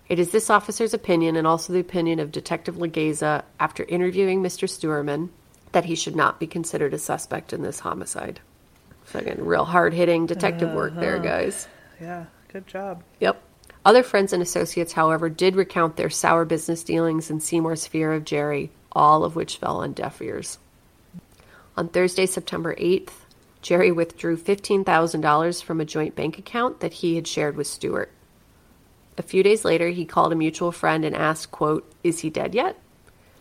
it is this officer's opinion and also the opinion of Detective Legeza after interviewing Mr. Steuerman that he should not be considered a suspect in this homicide. Fucking real hard hitting detective work there, uh-huh. guys. Yeah. Good job. Yep. Other friends and associates, however, did recount their sour business dealings and Seymour's fear of Jerry, all of which fell on deaf ears. On Thursday, September 8th, Jerry withdrew $15,000 from a joint bank account that he had shared with Stewart. A few days later, he called a mutual friend and asked, quote, Is he dead yet?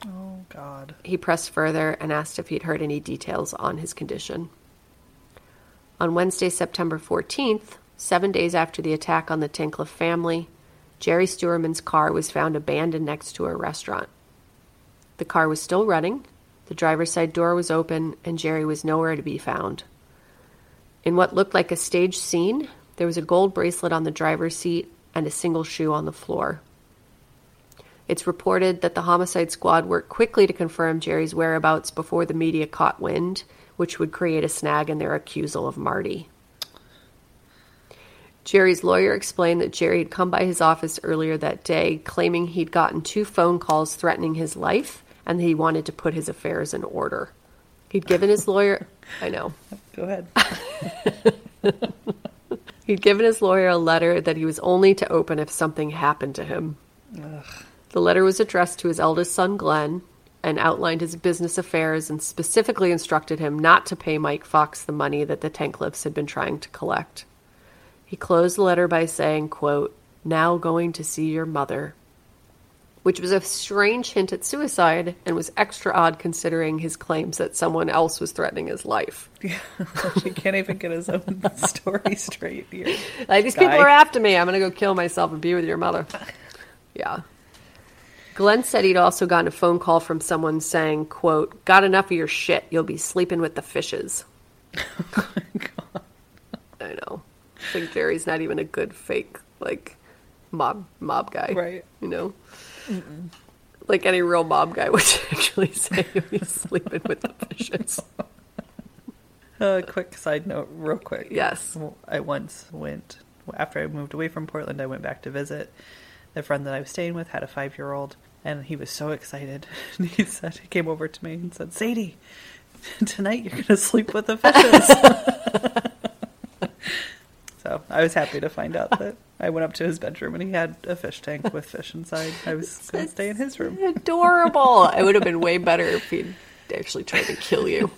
Oh God. He pressed further and asked if he'd heard any details on his condition. On Wednesday, September 14th, seven days after the attack on the Tankleff family, Jerry Steuerman's car was found abandoned next to a restaurant. The car was still running, the driver's side door was open, and Jerry was nowhere to be found. In what looked like a staged scene, there was a gold bracelet on the driver's seat and a single shoe on the floor. It's reported that the homicide squad worked quickly to confirm Jerry's whereabouts before the media caught wind, which would create a snag in their accusal of Marty. Jerry's lawyer explained that Jerry had come by his office earlier that day, claiming he'd gotten two phone calls threatening his life and that he wanted to put his affairs in order. He'd given his lawyer, I know, Go ahead. He'd given his lawyer a letter that he was only to open if something happened to him. The letter was addressed to his eldest son, Glenn, and outlined his business affairs and specifically instructed him not to pay Mike Fox the money that the Tankleffs had been trying to collect. He closed the letter by saying, quote, now going to see your mother, which was a strange hint at suicide and was extra odd considering his claims that someone else was threatening his life. Yeah, he can't even get his own story straight here. Like, these Guy. people are after me. I'm going to go kill myself and be with your mother. Yeah. Glenn said he'd also gotten a phone call from someone saying, quote, got enough of your shit. You'll be sleeping with the fishes. oh my God. I know. I think Jerry's not even a good fake, like, mob mob guy. Right. You know? Like any real mob guy would actually say he's sleeping with the fishes. Uh, quick side note, real quick. Yes. I once went, after I moved away from Portland, I went back to visit. The friend that I was staying with had a five year old, and he was so excited. And he said, he came over to me and said, Sadie, tonight you're going to sleep with the fishes. So I was happy to find out that I went up to his bedroom and he had a fish tank with fish inside. I was going to stay in his room. Adorable. I would have been way better if he'd actually tried to kill you.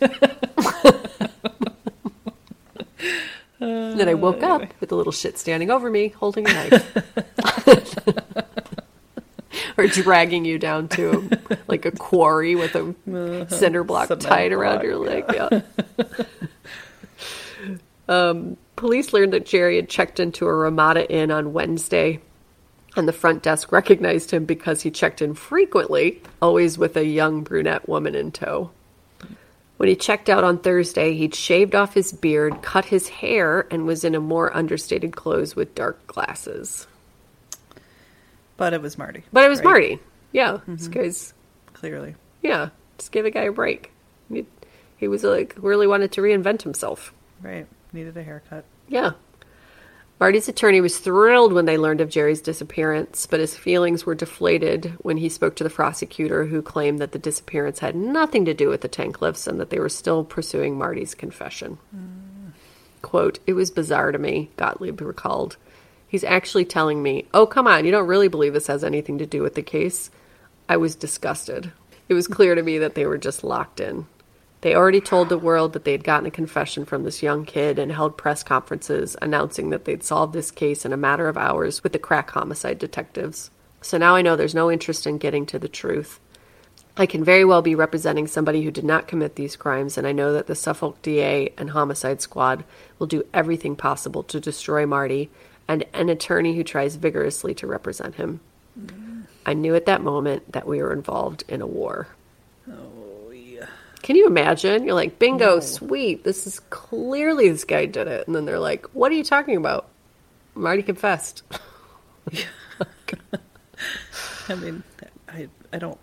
then I woke up with a little shit standing over me, holding a knife. or dragging you down to like a quarry with a cinder block Cement tied around your leg. Yeah. um, police learned that Jerry had checked into a Ramada Inn on Wednesday, and the front desk recognized him because he checked in frequently, always with a young brunette woman in tow. When he checked out on Thursday, he'd shaved off his beard, cut his hair, and was in a more understated clothes with dark glasses. But it was Marty. But it was right? Marty. Yeah, mm-hmm. this guy's Clearly. yeah. Just give a guy a break. He, he was like really wanted to reinvent himself. Right. Needed a haircut. Yeah. Marty's attorney was thrilled when they learned of Jerry's disappearance, but his feelings were deflated when he spoke to the prosecutor, who claimed that the disappearance had nothing to do with the Tankleffs and that they were still pursuing Marty's confession. Mm. Quote, It was bizarre to me, Gottlieb recalled. He's actually telling me, Oh, come on, you don't really believe this has anything to do with the case? I was disgusted. It was clear to me that they were just locked in. They already told the world that they had gotten a confession from this young kid and held press conferences announcing that they'd solved this case in a matter of hours with the crack homicide detectives. So now I know there's no interest in getting to the truth. I can very well be representing somebody who did not commit these crimes, and I know that the Suffolk DA and Homicide Squad will do everything possible to destroy Marty and an attorney who tries vigorously to represent him. Mm. I knew at that moment that we were involved in a war. Oh. Can you imagine? You're like, bingo, sweet. This is clearly this guy did it. And then they're like, what are you talking about? Marty confessed. I mean, I I don't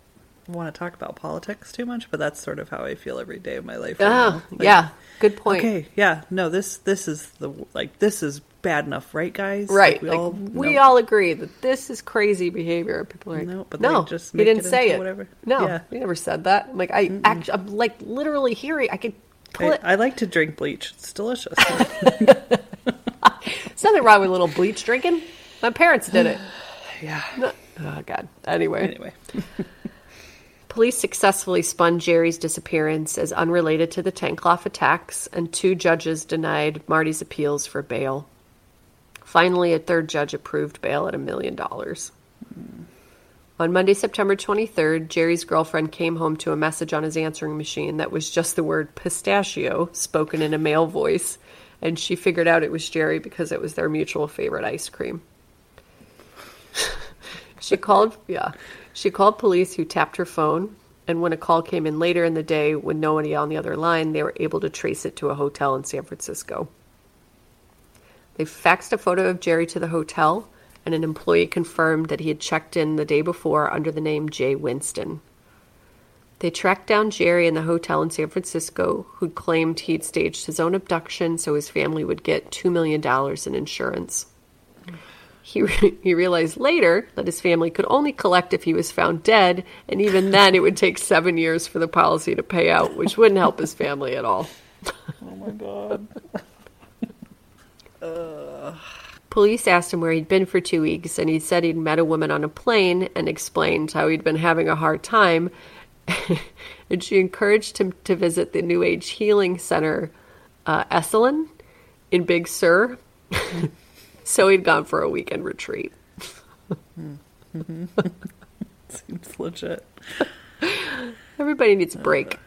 want to talk about politics too much, but that's sort of how I feel every day of my life. right Ah. Like, yeah. Good point. Okay. Yeah. No. This this is the like this is bad enough, right, guys? Right. Like, we Like, all we no. all agree that this is crazy behavior. People are like, No, but no, just he make didn't it say it. whatever. No, Yeah. he never said that. I'm like, I actually, I'm like literally hearing. I could I, it. I like to drink bleach. It's delicious. There's nothing wrong with a little bleach drinking. My parents did it. yeah. No- Oh God. Anyway, Anyway. Police successfully spun Jerry's disappearance as unrelated to the Tankleff attacks, and two judges denied Marty's appeals for bail. Finally, a third judge approved bail at a million dollars. On Monday, September 23rd, Jerry's girlfriend came home to a message on his answering machine that was just the word pistachio spoken in a male voice, and she figured out it was Jerry because it was their mutual favorite ice cream. She called, yeah, she called police who tapped her phone. And when a call came in later in the day with nobody on the other line, they were able to trace it to a hotel in San Francisco. They faxed a photo of Jerry to the hotel, and an employee confirmed that he had checked in the day before under the name Jay Winston. They tracked down Jerry in the hotel in San Francisco, who'd claimed he'd staged his own abduction so his family would get $2 million in insurance. He, re- he realized later that his family could only collect if he was found dead, and even then it would take seven years for the policy to pay out, which wouldn't help his family at all. Oh my god. Police asked him where he'd been for two weeks, and he said he'd met a woman on a plane and explained how he'd been having a hard time. and she encouraged him to visit the New Age Healing Center, uh, Esalen, in Big Sur. So he'd gone for a weekend retreat. Seems legit. Everybody needs a break.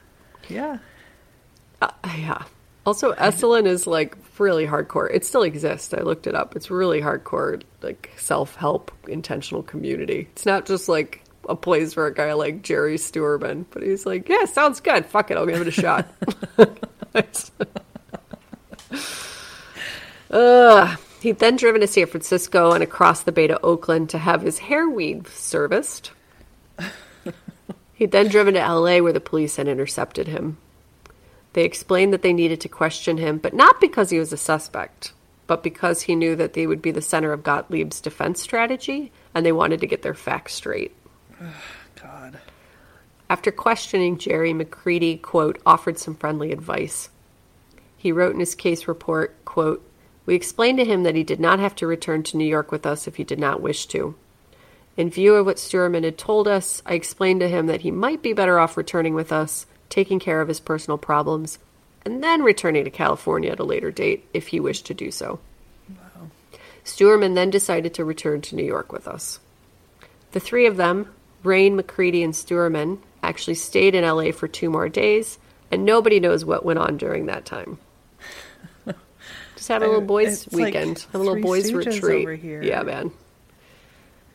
Yeah. Uh, yeah. Also, Esalen is like really hardcore. It still exists. I looked it up. It's really hardcore, like self help, intentional community. It's not just like a place for a guy like Jerry Steuerman, but he's like, yeah, sounds good. Fuck it, I'll give it a shot. Ugh. He'd then driven to San Francisco and across the bay to Oakland to have his hair weave serviced. He'd then driven to LA where the police had intercepted him. They explained that they needed to question him, but not because he was a suspect, but because he knew that they would be the center of Gottlieb's defense strategy, and they wanted to get their facts straight. God. After questioning Jerry, McCready, quote, offered some friendly advice. He wrote in his case report, quote, We explained to him that he did not have to return to New York with us if he did not wish to. In view of what Steuerman had told us, I explained to him that he might be better off returning with us, taking care of his personal problems, and then returning to California at a later date if he wished to do so. Wow. Steuerman then decided to return to New York with us. The three of them, Rein, McCready, and Steuerman, actually stayed in LA for two more days, and nobody knows what went on during that time. Just had a little boys' It's like weekend, a little boys' Stooges retreat. over here. Yeah, man.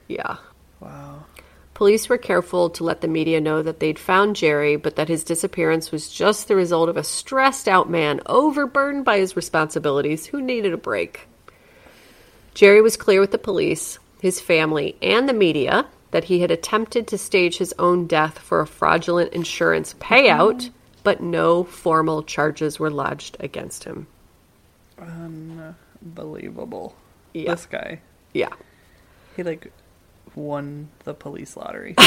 Yeah. Wow. Police were careful to let the media know that they'd found Jerry, but that his disappearance was just the result of a stressed out man overburdened by his responsibilities who needed a break. Jerry was clear with the police, his family, and the media that he had attempted to stage his own death for a fraudulent insurance payout, mm-hmm. but no formal charges were lodged against him. Unbelievable. Yeah. This guy. Yeah. He like won the police lottery.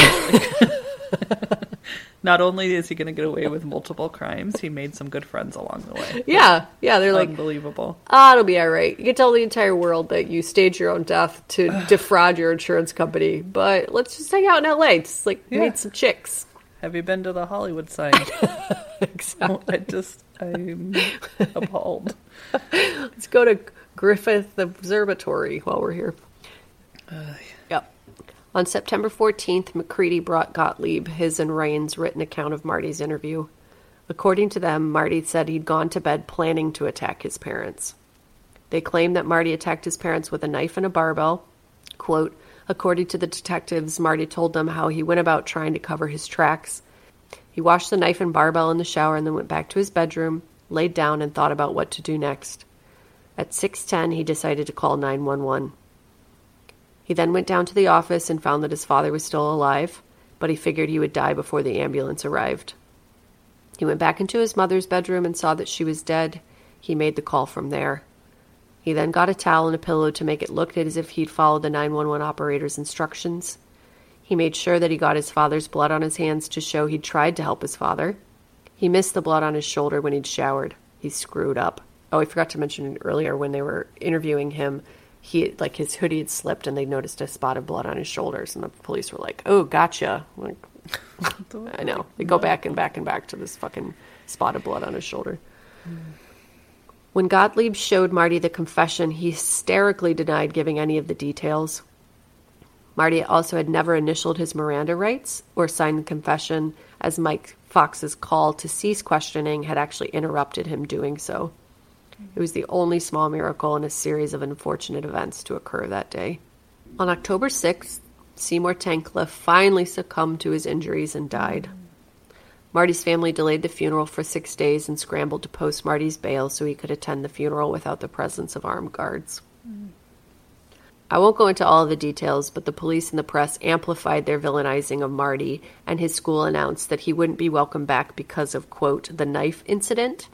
Not only is he going to get away with multiple crimes, he made some good friends along the way. Yeah. Yeah. They're like, Unbelievable. Ah, it'll be all right. You can tell the entire world that you staged your own death to defraud your insurance company, but let's just hang out in LA. Just like Yeah. meet some chicks. Have you been to the Hollywood sign? Exactly. I just, I'm appalled. Let's go to Griffith Observatory while we're here. Yep. On September 14th, McCready brought Gottlieb his and Rein's written account of Marty's interview. According to them, Marty said he'd gone to bed planning to attack his parents. They claimed that Marty attacked his parents with a knife and a barbell. Quote, according to the detectives, Marty told them how he went about trying to cover his tracks. He washed the knife and barbell in the shower and then went back to his bedroom, laid down and thought about what to do next. At 6:10, he decided to call 911. He then went down to the office and found that his father was still alive, but he figured he would die before the ambulance arrived. He went back into his mother's bedroom and saw that she was dead. He made the call from there. He then got a towel and a pillow to make it look as if he'd followed the 911 operator's instructions. He made sure that he got his father's blood on his hands to show he'd tried to help his father. He missed the blood on his shoulder when he'd showered. He screwed up. Oh, I forgot to mention earlier when they were interviewing him, he like his hoodie had slipped and they noticed a spot of blood on his shoulders, and the police were like, "Oh, gotcha." Like, I know. They go back and back and back to this fucking spot of blood on his shoulder. When Gottlieb showed Marty the confession, he hysterically denied giving any of the details. Marty also had never initialed his Miranda rights or signed the confession, as Mike Fox's call to cease questioning had actually interrupted him doing so. It was the only small miracle in a series of unfortunate events to occur that day. On October 6th, Seymour Tankleff finally succumbed to his injuries and died. Marty's family delayed the funeral for six days and scrambled to post Marty's bail so he could attend the funeral without the presence of armed guards. I won't go into all of the details, but the police and the press amplified their villainizing of Marty, and his school announced that he wouldn't be welcomed back because of, quote, the knife incident,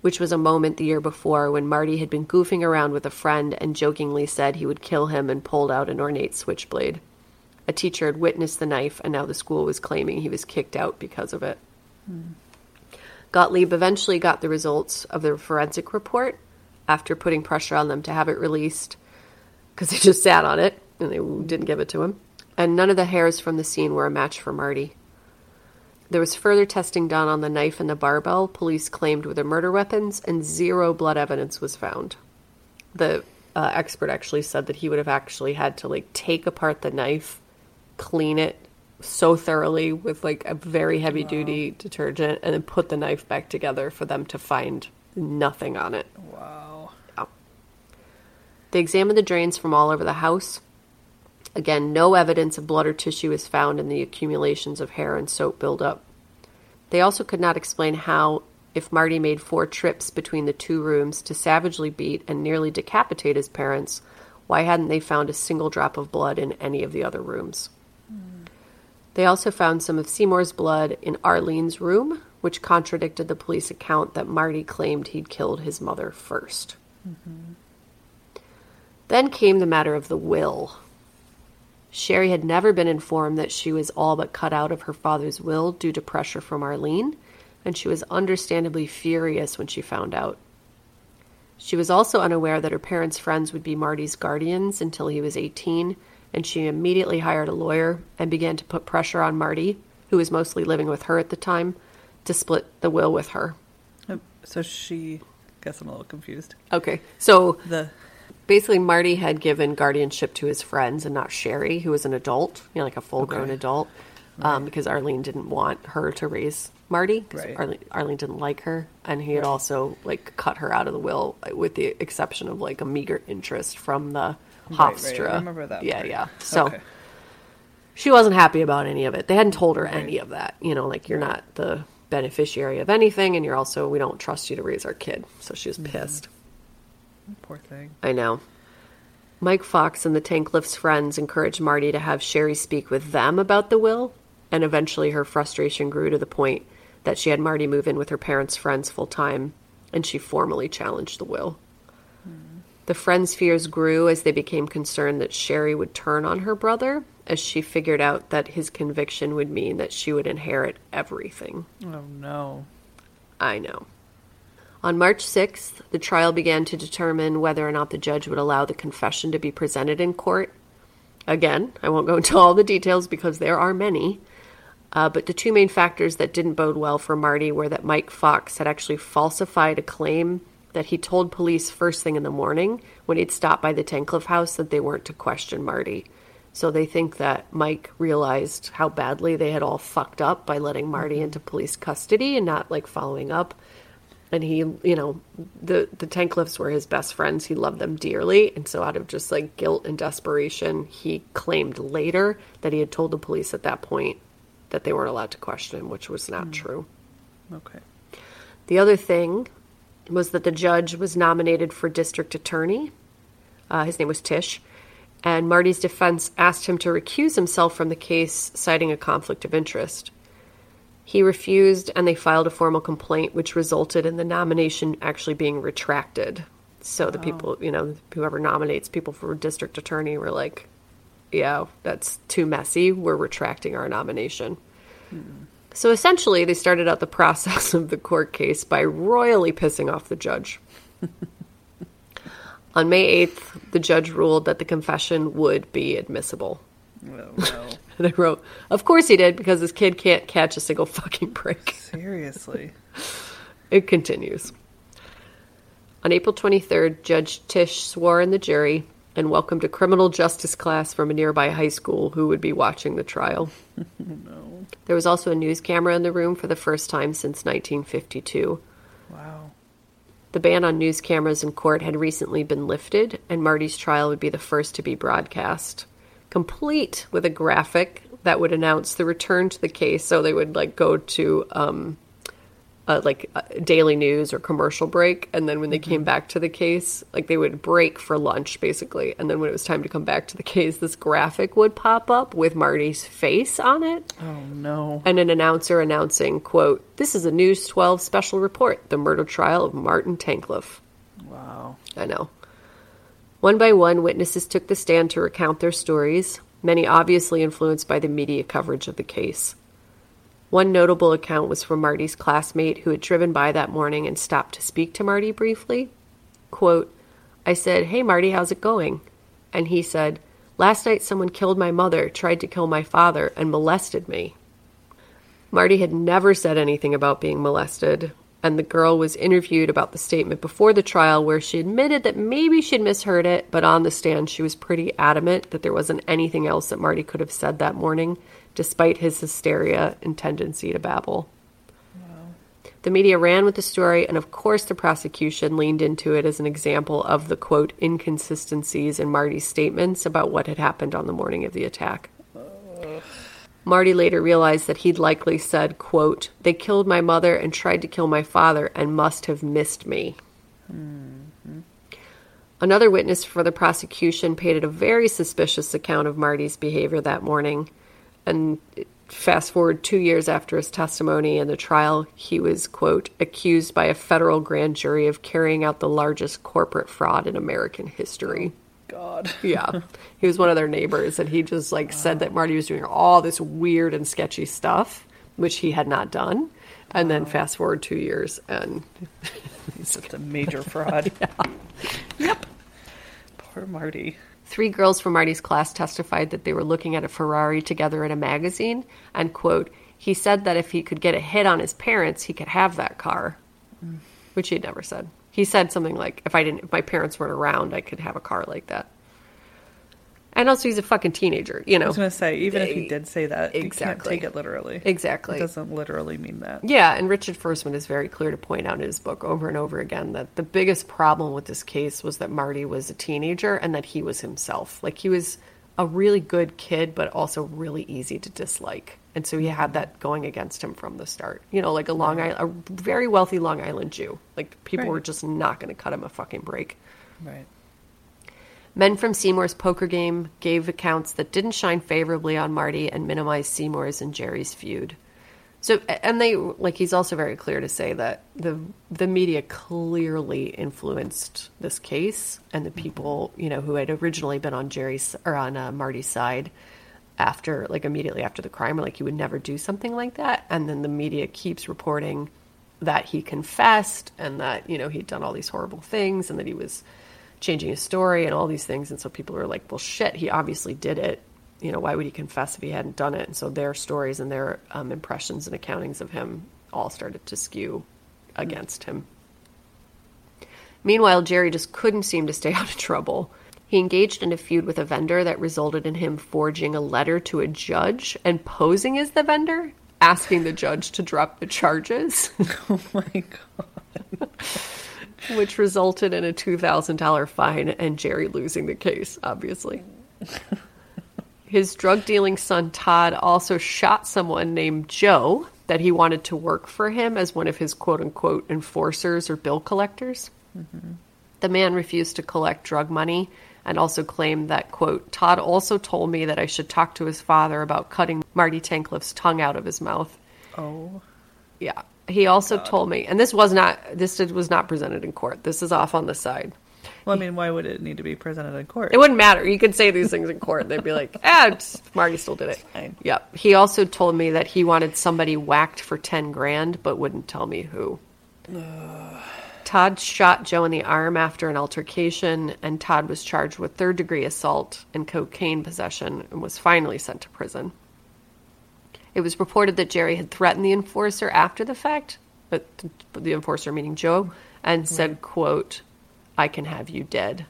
which was a moment the year before when Marty had been goofing around with a friend and jokingly said he would kill him and pulled out an ornate switchblade. A teacher had witnessed the knife, and now the school was claiming he was kicked out because of it. Gottlieb eventually got the results of the forensic report after putting pressure on them to have it released because they just sat on it and they didn't give it to him. And none of the hairs from the scene were a match for Marty. There was further testing done on the knife and the barbell police claimed were the murder weapons, and zero blood evidence was found. The uh, expert actually said that he would have actually had to like take apart the knife, clean it so thoroughly with like a very heavy duty detergent, and then put the knife back together for them to find nothing on it. Wow. They examined the drains from all over the house. Again, no evidence of blood or tissue was found in the accumulations of hair and soap buildup. They also could not explain how, if Marty made four trips between the two rooms to savagely beat and nearly decapitate his parents, why hadn't they found a single drop of blood in any of the other rooms? They also found some of Seymour's blood in Arlene's room, which contradicted the police account that Marty claimed he'd killed his mother 1st Then came the matter of the will. Sherry had never been informed that she was all but cut out of her father's will due to pressure from Arlene, and she was understandably furious when she found out. She was also unaware that her parents' friends would be Marty's guardians until he was 18, and she immediately hired a lawyer and began to put pressure on Marty, who was mostly living with her at the time, to split the will with her. So she. I Guess I'm a little confused. Okay, so The. Basically Marty had given guardianship to his friends and not Sherry, who was an adult, you know, like a full-grown Okay. adult, um, because Arlene didn't want her to raise Marty because Right. Arlene, Arlene didn't like her, and he had also like cut her out of the will, uh, with the exception of like a meager interest from the Right, right, Hofstra. I remember that Yeah, part. yeah. So Okay. she wasn't happy about any of it. They hadn't told her any of that. You know, like you're not the beneficiary of anything, and you're also we don't trust you to raise our kid. So she was Mm-hmm. pissed. Poor thing. I know. Mike Fox and the Tankleff's friends encouraged Marty to have Sherry speak with them about the will, and eventually her frustration grew to the point that she had Marty move in with her parents' friends full time, and she formally challenged the will. Hmm. The friends' fears grew as they became concerned that Sherry would turn on her brother, as she figured out that his conviction would mean that she would inherit everything. Oh no. I know. On March 6th, the trial began to determine whether or not the judge would allow the confession to be presented in court. Again, I won't go into all the details because there are many. Uh, but the two main factors that didn't bode well for Marty were that Mike Fox had actually falsified a claim that he told police first thing in the morning when he'd stopped by the Tankleff house that they weren't to question Marty. So they think that Mike realized how badly they had all fucked up by letting Marty into police custody and not like following up. And he, you know, the the Tankleffs were his best friends. He loved them dearly, and so out of just like guilt and desperation, he claimed later that he had told the police at that point that they weren't allowed to question him, which was not true. Okay. The other thing was that the judge was nominated for district attorney. Uh, his name was Tisch. And Marty's defense asked him to recuse himself from the case, citing a conflict of interest. He refused, and they filed a formal complaint, which resulted in the nomination actually being retracted. So the oh. people, you know, whoever nominates people for district attorney were like, yeah, that's too messy. We're retracting our nomination. Hmm. So essentially, they started out the process of the court case by royally pissing off the judge. On May 8th, the judge ruled that the confession would be admissible. Oh no. And I wrote, Of course he did, because this kid can't catch a single fucking break. Seriously. It continues. On April 23rd, Judge Tisch swore in the jury and welcomed a criminal justice class from a nearby high school who would be watching the trial. No. There was also a news camera in the room for the first time since 1952. Wow. The ban on news cameras in court had recently been lifted, and Marty's trial would be the first to be broadcast, complete with a graphic that would announce the return to the case. So they would like go to um, uh, like a daily news or commercial break, and then when they came back to the case, like they would break for lunch basically, and then when it was time to come back to the case, this graphic would pop up with Marty's face on it Oh no. and an announcer announcing, quote, This is a News 12 special report, the murder trial of Martin Tankleff. Wow. I know. One by one, witnesses took the stand to recount their stories, many obviously influenced by the media coverage of the case. One notable account was from Marty's classmate who had driven by that morning and stopped to speak to Marty briefly. Quote, I said, Hey Marty, how's it going? And he said, Last night someone killed my mother, tried to kill my father, and molested me. Marty had never said anything about being molested, and the girl was interviewed about the statement before the trial where she admitted that maybe she'd misheard it, but on the stand she was pretty adamant that there wasn't anything else that Marty could have said that morning, despite his hysteria and tendency to babble. The media ran with the story, and of course, the prosecution leaned into it as an example of the quote inconsistencies in Marty's statements about what had happened on the morning of the attack. Marty later realized that he'd likely said, quote, They killed my mother and tried to kill my father and must have missed me. Mm-hmm. Another witness for the prosecution painted a very suspicious account of Marty's behavior that morning. And fast forward two years after his testimony in the trial, he was, quote, accused by a federal grand jury of carrying out the largest corporate fraud in American history. God. Yeah. He was one of their neighbors, and he just like said that Marty was doing all this weird and sketchy stuff, which he had not done. And then fast forward two years, and He's just a major fraud. yep. Poor Marty. Three girls from Marty's class testified that they were looking at a Ferrari together in a magazine, and quote, he said that if he could get a hit on his parents, he could have that car, mm. which he had never said. He said something like, "If I didn't, if my parents weren't around, I could have a car like that." And also, he's a fucking teenager, you know. I was going to say, even if he did say that, you Exactly. can't take it literally. Exactly. It doesn't literally mean that. Yeah, and Richard Firstman is very clear to point out in his book over and over again that the biggest problem with this case was that Marty was a teenager and that he was himself. Like he was a really good kid, but also really easy to dislike. And so he had that going against him from the start. You know, like a Long Island, a very wealthy Long Island Jew. Like people were just not going to cut him a fucking break. Right. Men from Seymour's poker game gave accounts that didn't shine favorably on Marty and minimized Seymour's and Jerry's feud. So, and they like he's also very clear to say that the the media clearly influenced this case, and the people you know who had originally been on Jerry's or on uh, Marty's side after like immediately after the crime, were like he would never do something like that, and then the media keeps reporting that he confessed and that you know he'd done all these horrible things and that he was changing his story and all these things. And so people were like well shit he obviously did it you know why would he confess if he hadn't done it and so their stories and their um, impressions and accountings of him all started to skew against him meanwhile jerry just couldn't seem to stay out of trouble he engaged in a feud with a vendor that resulted in him forging a letter to a judge and posing as the vendor asking the judge to drop the charges Oh my God. which resulted in a $2,000 fine and Jerry losing the case, obviously. His drug dealing son Todd also shot someone named Joe that he wanted to work for him as one of his quote unquote enforcers or bill collectors. Mm-hmm. The man refused to collect drug money and also claimed that, quote, Todd also told me that I should talk to his father about cutting Marty Tankleff's tongue out of his mouth. Oh. Yeah. He also told me, and this was not this did- was not presented in court. This is off on the side. Well, I mean, why would it need to be presented in court? It wouldn't matter. You could say these things in court. They'd be like, ah, Marty still did it. Fine. Yep. He also told me that he wanted somebody whacked for 10 grand, but wouldn't tell me who. Todd shot Joe in the arm after an altercation, and Todd was charged with third degree assault and cocaine possession and was finally sent to prison. It was reported that Jerry had threatened the enforcer after the fact, but the enforcer meaning Joe, and said, quote, I can have you dead.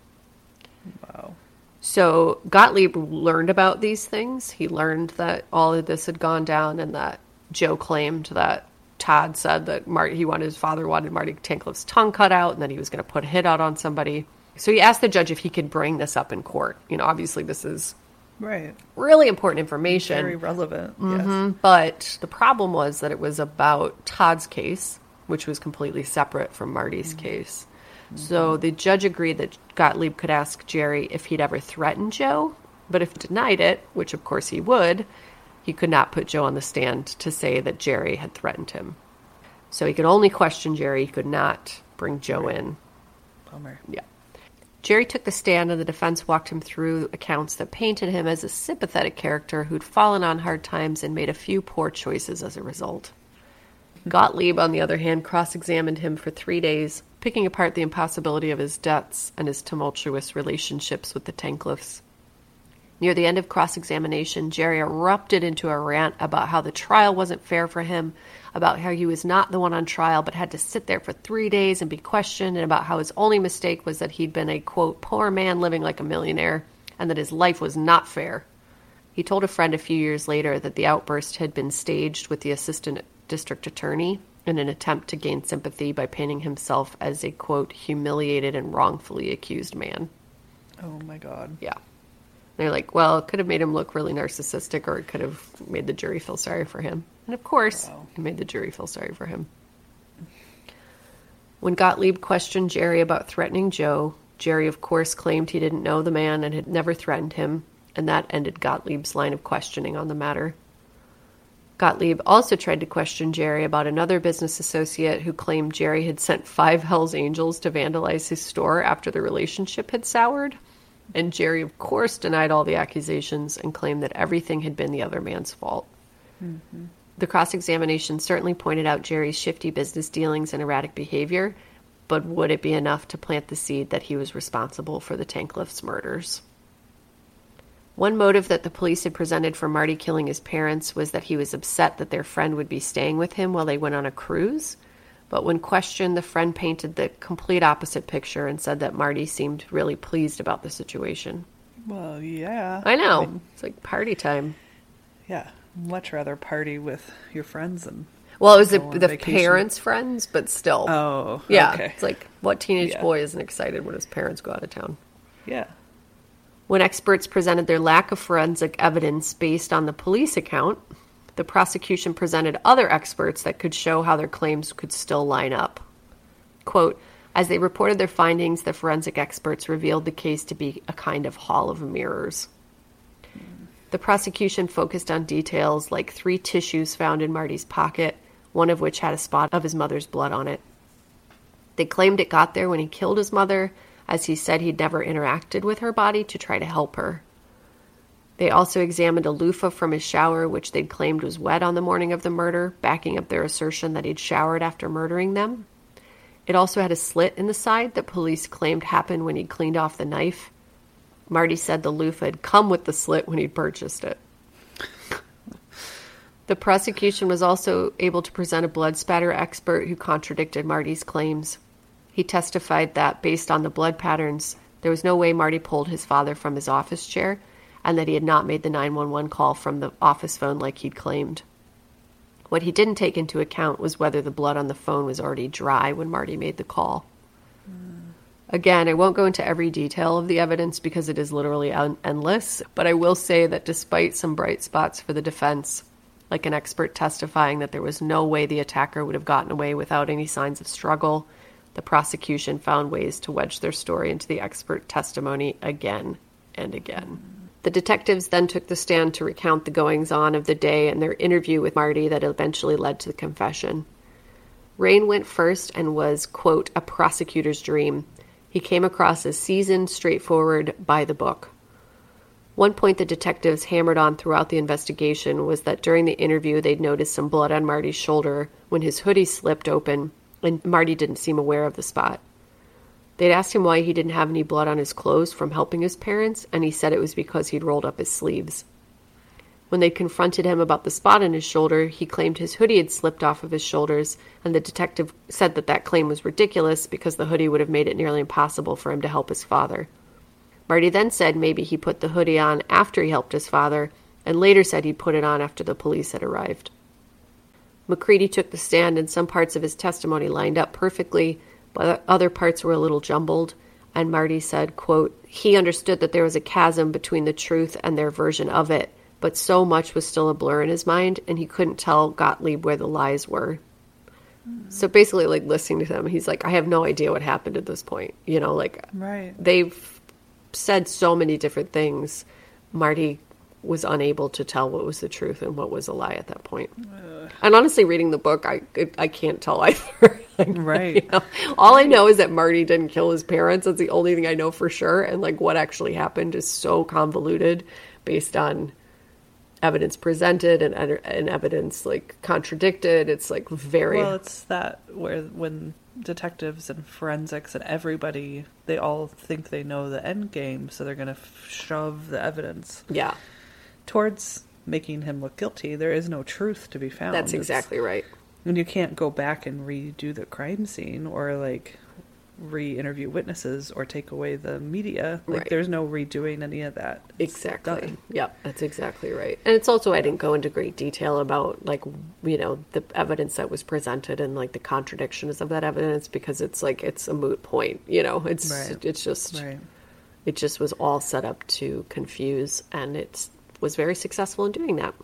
Wow. So Gottlieb learned about these things. He learned that all of this had gone down and that Joe claimed that Todd said that Marty, he wanted his father wanted Marty Tankleff's tongue cut out and that he was going to put a hit out on somebody. So he asked the judge if he could bring this up in court. You know, obviously this is Right. really important information. Very relevant. Mm-hmm. Yes. But the problem was that it was about Todd's case, which was completely separate from Marty's case. So the judge agreed that Gottlieb could ask Jerry if he'd ever threatened Joe, but if denied it, which of course he would, he could not put Joe on the stand to say that Jerry had threatened him. So he could only question Jerry, he could not bring Joe in. Bummer. Yeah. Jerry took the stand and the defense walked him through accounts that painted him as a sympathetic character who'd fallen on hard times and made a few poor choices as a result. Gottlieb, on the other hand, cross examined him for three days, picking apart the impossibility of his debts and his tumultuous relationships with the Tankleffs. Near the end of cross examination, Jerry erupted into a rant about how the trial wasn't fair for him, about how he was not the one on trial but had to sit there for three days and be questioned, and about how his only mistake was that he'd been a quote, poor man living like a millionaire, and that his life was not fair. He told a friend a few years later that the outburst had been staged with the assistant district attorney in an attempt to gain sympathy by painting himself as a quote, humiliated and wrongfully accused man. Oh my god. Yeah. They're like, well, it could have made him look really narcissistic or it could have made the jury feel sorry for him. And of course, Wow. it made the jury feel sorry for him. When Gottlieb questioned Jerry about threatening Joe, Jerry, of course, claimed he didn't know the man and had never threatened him, and that ended Gottlieb's line of questioning on the matter. Gottlieb also tried to question Jerry about another business associate who claimed Jerry had sent five Hells Angels to vandalize his store after the relationship had soured. And Jerry, of course, denied all the accusations and claimed that everything had been the other man's fault. Mm-hmm. The cross examination certainly pointed out Jerry's shifty business dealings and erratic behavior, but would it be enough to plant the seed that he was responsible for the Tankleffs murders? One motive that the police had presented for Marty killing his parents was that he was upset that their friend would be staying with him while they went on a cruise. But when questioned, the friend painted the complete opposite picture and said that Marty seemed really pleased about the situation. Well, yeah. I know. mean, It's like party time. yeah. Much rather party with your friends and. Well, it was the, the vacation. parents' friends, but still. Oh. yeah. Okay. It's like, what teenage Yeah. boy isn't excited when his parents go out of town? yeah. When experts presented their lack of forensic evidence based on the police account, the prosecution presented other experts that could show how their claims could still line up. Quote, as they reported their findings, the forensic experts revealed the case to be a kind of hall of mirrors. The prosecution focused on details like three tissues found in Marty's pocket, one of which had a spot of his mother's blood on it. They claimed it got there when he killed his mother, as he said he'd never interacted with her body to try to help her. They also examined a loofah from his shower, which they'd claimed was wet on the morning of the murder, backing up their assertion that he'd showered after murdering them. It also had a slit in the side that police claimed happened when he'd cleaned off the knife. Marty said the loofah had come with the slit when he'd purchased it. The prosecution was also able to present a blood spatter expert who contradicted Marty's claims. He testified that, based on the blood patterns, there was no way Marty pulled his father from his office chair and that he had not made the 911 call from the office phone like he'd claimed. What he didn't take into account was whether the blood on the phone was already dry when Marty made the call. Again, I won't go into every detail of the evidence because it is literally un- endless, but I will say that despite some bright spots for the defense, like an expert testifying that there was no way the attacker would have gotten away without any signs of struggle, the prosecution found ways to wedge their story into the expert testimony again and again. The detectives then took the stand to recount the goings on of the day and their interview with Marty that eventually led to the confession. Rein went first and was, quote, a prosecutor's dream. He came across as seasoned, straightforward, by the book. One point the detectives hammered on throughout the investigation was that during the interview they'd noticed some blood on Marty's shoulder when his hoodie slipped open, and Marty didn't seem aware of the spot. They'd asked him why he didn't have any blood on his clothes from helping his parents, and he said it was because he'd rolled up his sleeves. When they confronted him about the spot on his shoulder, he claimed his hoodie had slipped off of his shoulders, and the detective said that that claim was ridiculous because the hoodie would have made it nearly impossible for him to help his father. Marty then said maybe he put the hoodie on after he helped his father, and later said he'd put it on after the police had arrived. McCready took the stand, and some parts of his testimony lined up perfectly, but other parts were a little jumbled. And Marty said, quote, he understood that there was a chasm between the truth and their version of it, but so much was still a blur in his mind, and he couldn't tell Gottlieb where the lies were. Hmm. So basically, like listening to him, he's like, I have no idea what happened at this point. You know, like Right. they've said so many different things. Marty was unable to tell what was the truth and what was a lie at that point. And honestly, reading the book, I I can't tell either. Like, Right. you know, all I know is that Marty didn't kill his parents. That's the only thing I know for sure. And like what actually happened is so convoluted based on evidence presented and and evidence like contradicted. It's like very Well, it's that where when detectives and forensics and everybody, they all think they know the end game, so they're going to f- shove the evidence Yeah. Towards making him look guilty. There is no truth to be found. That's It's- exactly right. And you can't go back and redo the crime scene or like re-interview witnesses or take away the media. Like Right. there's no redoing any of that. It's Exactly. done. Yep, that's exactly right. And it's also I didn't go into great detail about like you know the evidence that was presented and like the contradictions of that evidence because it's like it's a moot point. You know, it's Right. it's just Right. it just was all set up to confuse, and it was very successful in doing that.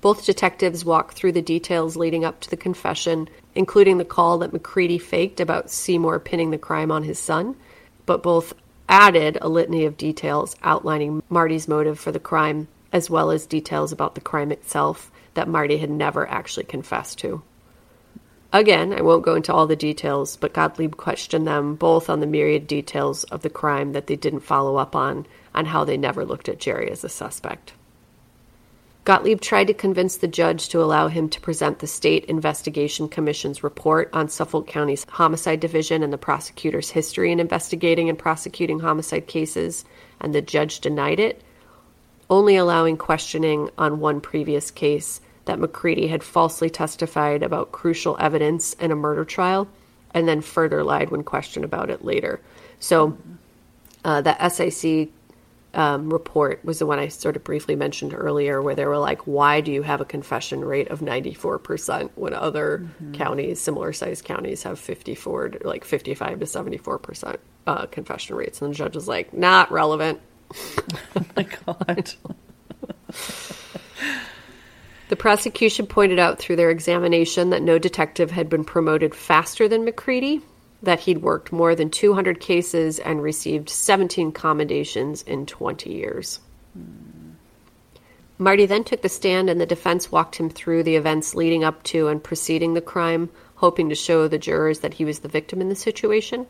Both detectives walked through the details leading up to the confession, including the call that McCready faked about Seymour pinning the crime on his son, but both added a litany of details outlining Marty's motive for the crime, as well as details about the crime itself that Marty had never actually confessed to. Again, I won't go into all the details, but Gottlieb questioned them both on the myriad details of the crime that they didn't follow up on, and how they never looked at Jerry as a suspect. Gottlieb tried to convince the judge to allow him to present the State Investigation Commission's report on Suffolk County's Homicide Division and the prosecutor's history in investigating and prosecuting homicide cases, and the judge denied it, only allowing questioning on one previous case that McCready had falsely testified about crucial evidence in a murder trial and then further lied when questioned about it later. So uh, the SIC um, report was the one I sort of briefly mentioned earlier, where they were like, why do you have a confession rate of 94% when other counties, similar sized counties, have 54, to, like 55 to 74% uh, confession rates? And the judge was like, not relevant. Oh my god. The prosecution pointed out through their examination that no detective had been promoted faster than McCready, that he'd worked more than 200 cases and received 17 commendations in 20 years. Marty then took the stand, and the defense walked him through the events leading up to and preceding the crime, hoping to show the jurors that he was the victim in the situation.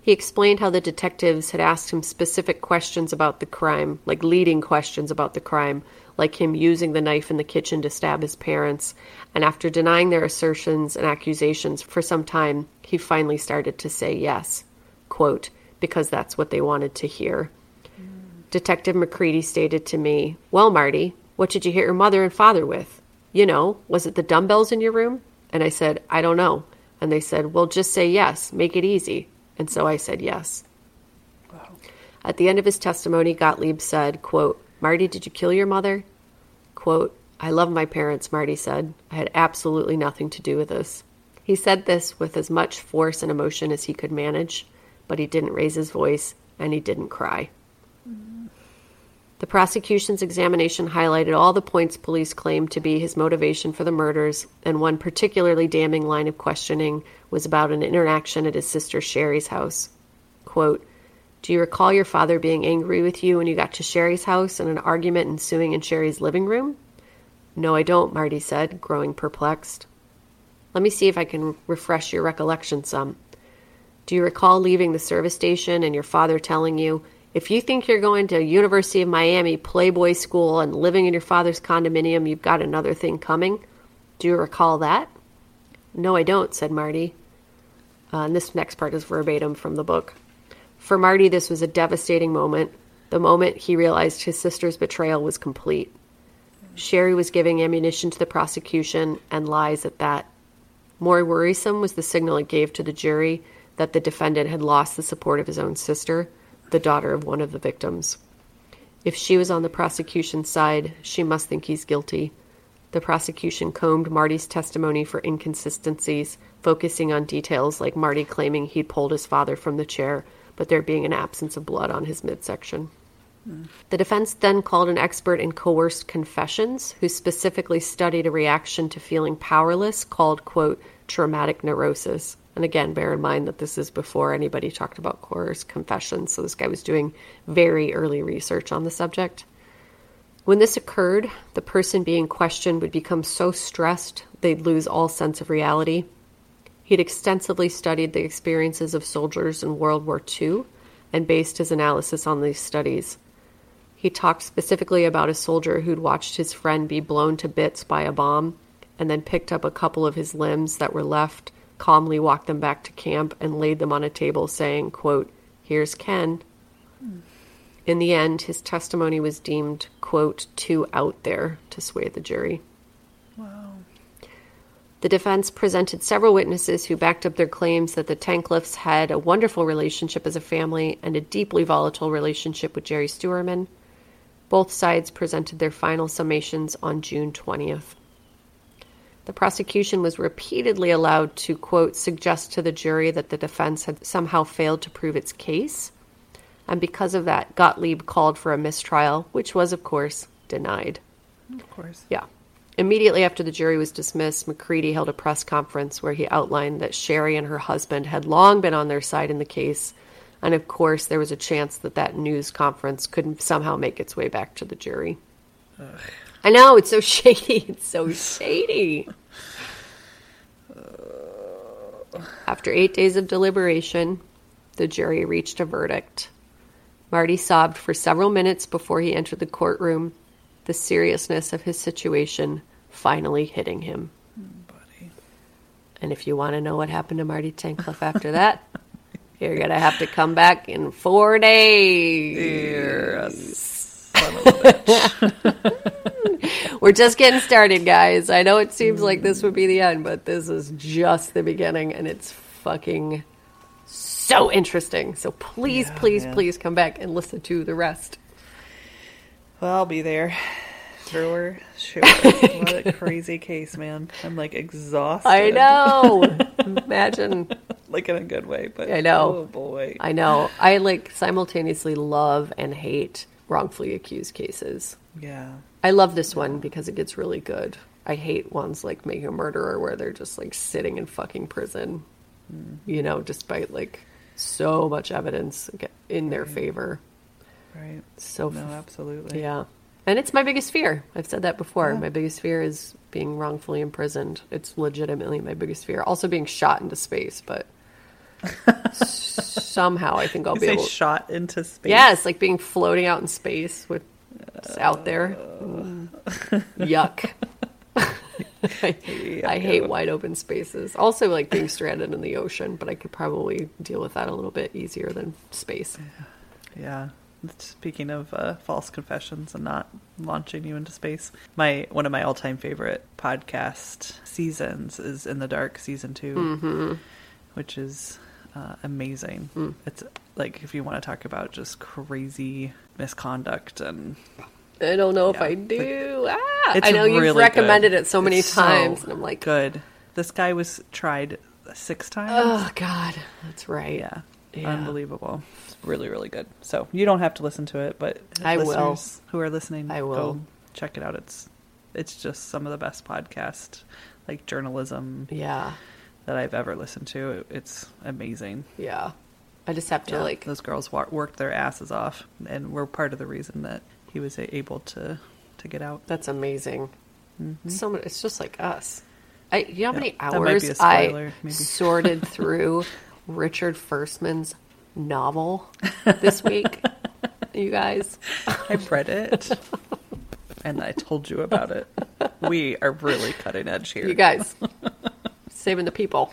He explained how the detectives had asked him specific questions about the crime, like leading questions about the crime, like him using the knife in the kitchen to stab his parents. And after denying their assertions and accusations for some time, he finally started to say yes. Quote, because that's what they wanted to hear. Detective McCready stated to me, Well, Marty, what did you hit your mother and father with? You know, was it the dumbbells in your room? And I said, I don't know. And they said, Well, just say yes, make it easy. And so I said yes. At the end of his testimony, Gottlieb said, quote, Marty, did you kill your mother? Quote, I love my parents, Marty said. I had absolutely nothing to do with this. He said this with as much force and emotion as he could manage, but he didn't raise his voice and he didn't cry. The prosecution's examination highlighted all the points police claimed to be his motivation for the murders, and one particularly damning line of questioning was about an interaction at his sister Shari's house. Quote, Do you recall your father being angry with you when you got to Shari's house and an argument ensuing in Shari's living room? No, I don't, Marty said, growing perplexed. Let me see if I can refresh your recollection some. Do you recall leaving the service station and your father telling you, if you think you're going to University of Miami Playboy School and living in your father's condominium, you've got another thing coming? Do you recall that? No, I don't, said Marty. Uh, and this next part is verbatim from the book. For Marty, this was a devastating moment, the moment he realized his sister's betrayal was complete. Shari was giving ammunition to the prosecution and lies at that. More worrisome was the signal it gave to the jury that the defendant had lost the support of his own sister, the daughter of one of the victims. If she was on the prosecution's side, she must think he's guilty. The prosecution combed Marty's testimony for inconsistencies, focusing on details like Marty claiming he'd pulled his father from the chair, but there being an absence of blood on his midsection. The defense then called an expert in coerced confessions who specifically studied a reaction to feeling powerless called, quote, traumatic neurosis. And again, bear in mind that this is before anybody talked about coerced confessions, so this guy was doing very early research on the subject. When this occurred, the person being questioned would become so stressed they'd lose all sense of reality. He'd extensively studied the experiences of soldiers in World War II and based his analysis on these studies. He talked specifically about a soldier who'd watched his friend be blown to bits by a bomb and then picked up a couple of his limbs that were left calmly walked them back to camp and laid them on a table, saying, quote, Here's Ken. In the end, his testimony was deemed, quote, too out there to sway the jury. The defense presented several witnesses who backed up their claims that the Tankleffs had a wonderful relationship as a family and a deeply volatile relationship with Jerry Steuerman. Both sides presented their final summations on June 20th. The prosecution was repeatedly allowed to, quote, suggest to the jury that the defense had somehow failed to prove its case. And because of that, Gottlieb called for a mistrial, which was, of course, denied. Of course. Yeah. Immediately after the jury was dismissed, McCready held a press conference where he outlined that Shari and her husband had long been on their side in the case. And of course, there was a chance that that news conference could somehow make its way back to the jury. I know, it's so shady. It's so shady. After eight days of deliberation, the jury reached a verdict. Marty sobbed for several minutes before he entered the courtroom, the seriousness of his situation finally hitting him. Buddy. And if you want to know what happened to Marty Tankleff after that, you're going to have to come back in four days. Son of a bitch. We're just getting started, guys. I know it seems like this would be the end, but this is just the beginning, and it's fucking so interesting. So please, Yeah, please, man. please come back and listen to the rest. Well, I'll be there. Sure, sure. what a crazy case, man. I'm like exhausted. I know. Imagine. Like in a good way, but I know. Oh boy. I know. I like simultaneously love and hate wrongfully accused cases. yeah. I love this one because it gets really good. I hate ones like Making a Murderer where they're just like sitting in fucking prison, mm. you know, despite like so much evidence in their favor. Right. So, No, absolutely. yeah. And it's my biggest fear. I've said that before. Yeah. My biggest fear is being wrongfully imprisoned. It's legitimately my biggest fear. Also being shot into space, but somehow I think I'll You be say able shot into space. Yes, like being floating out in space with it's out there. Uh. Yuck. I, I hate wide open spaces. Also, like being stranded in the ocean, but I could probably deal with that a little bit easier than space. Yeah. Speaking of uh, false confessions and not launching you into space, my one of my all-time favorite podcast seasons is In the Dark season 2 Mm-hmm. which is uh, amazing. Mm. It's like if you want to talk about just crazy misconduct and I don't know if I do. Ah, I know you've recommended good. it so many It's so times, and I'm like, good. This guy was tried six times. oh god, that's right. Yeah. Yeah. Unbelievable. It's really, really good. So you don't have to listen to it, but I will. who are listening, I will. go check it out. It's it's just some of the best podcast like journalism Yeah, that I've ever listened to. It's amazing. yeah. I just have to Yeah, like those girls wa- worked their asses off, and were part of the reason that he was able to to get out. That's amazing. So much, it's just like us. I, you know how many Mm-hmm. might be hours spoiler, I maybe. sorted through Richard Firstman's novel this week? you guys, I read it, and I told you about it. We are really cutting edge here. you guys, saving the people.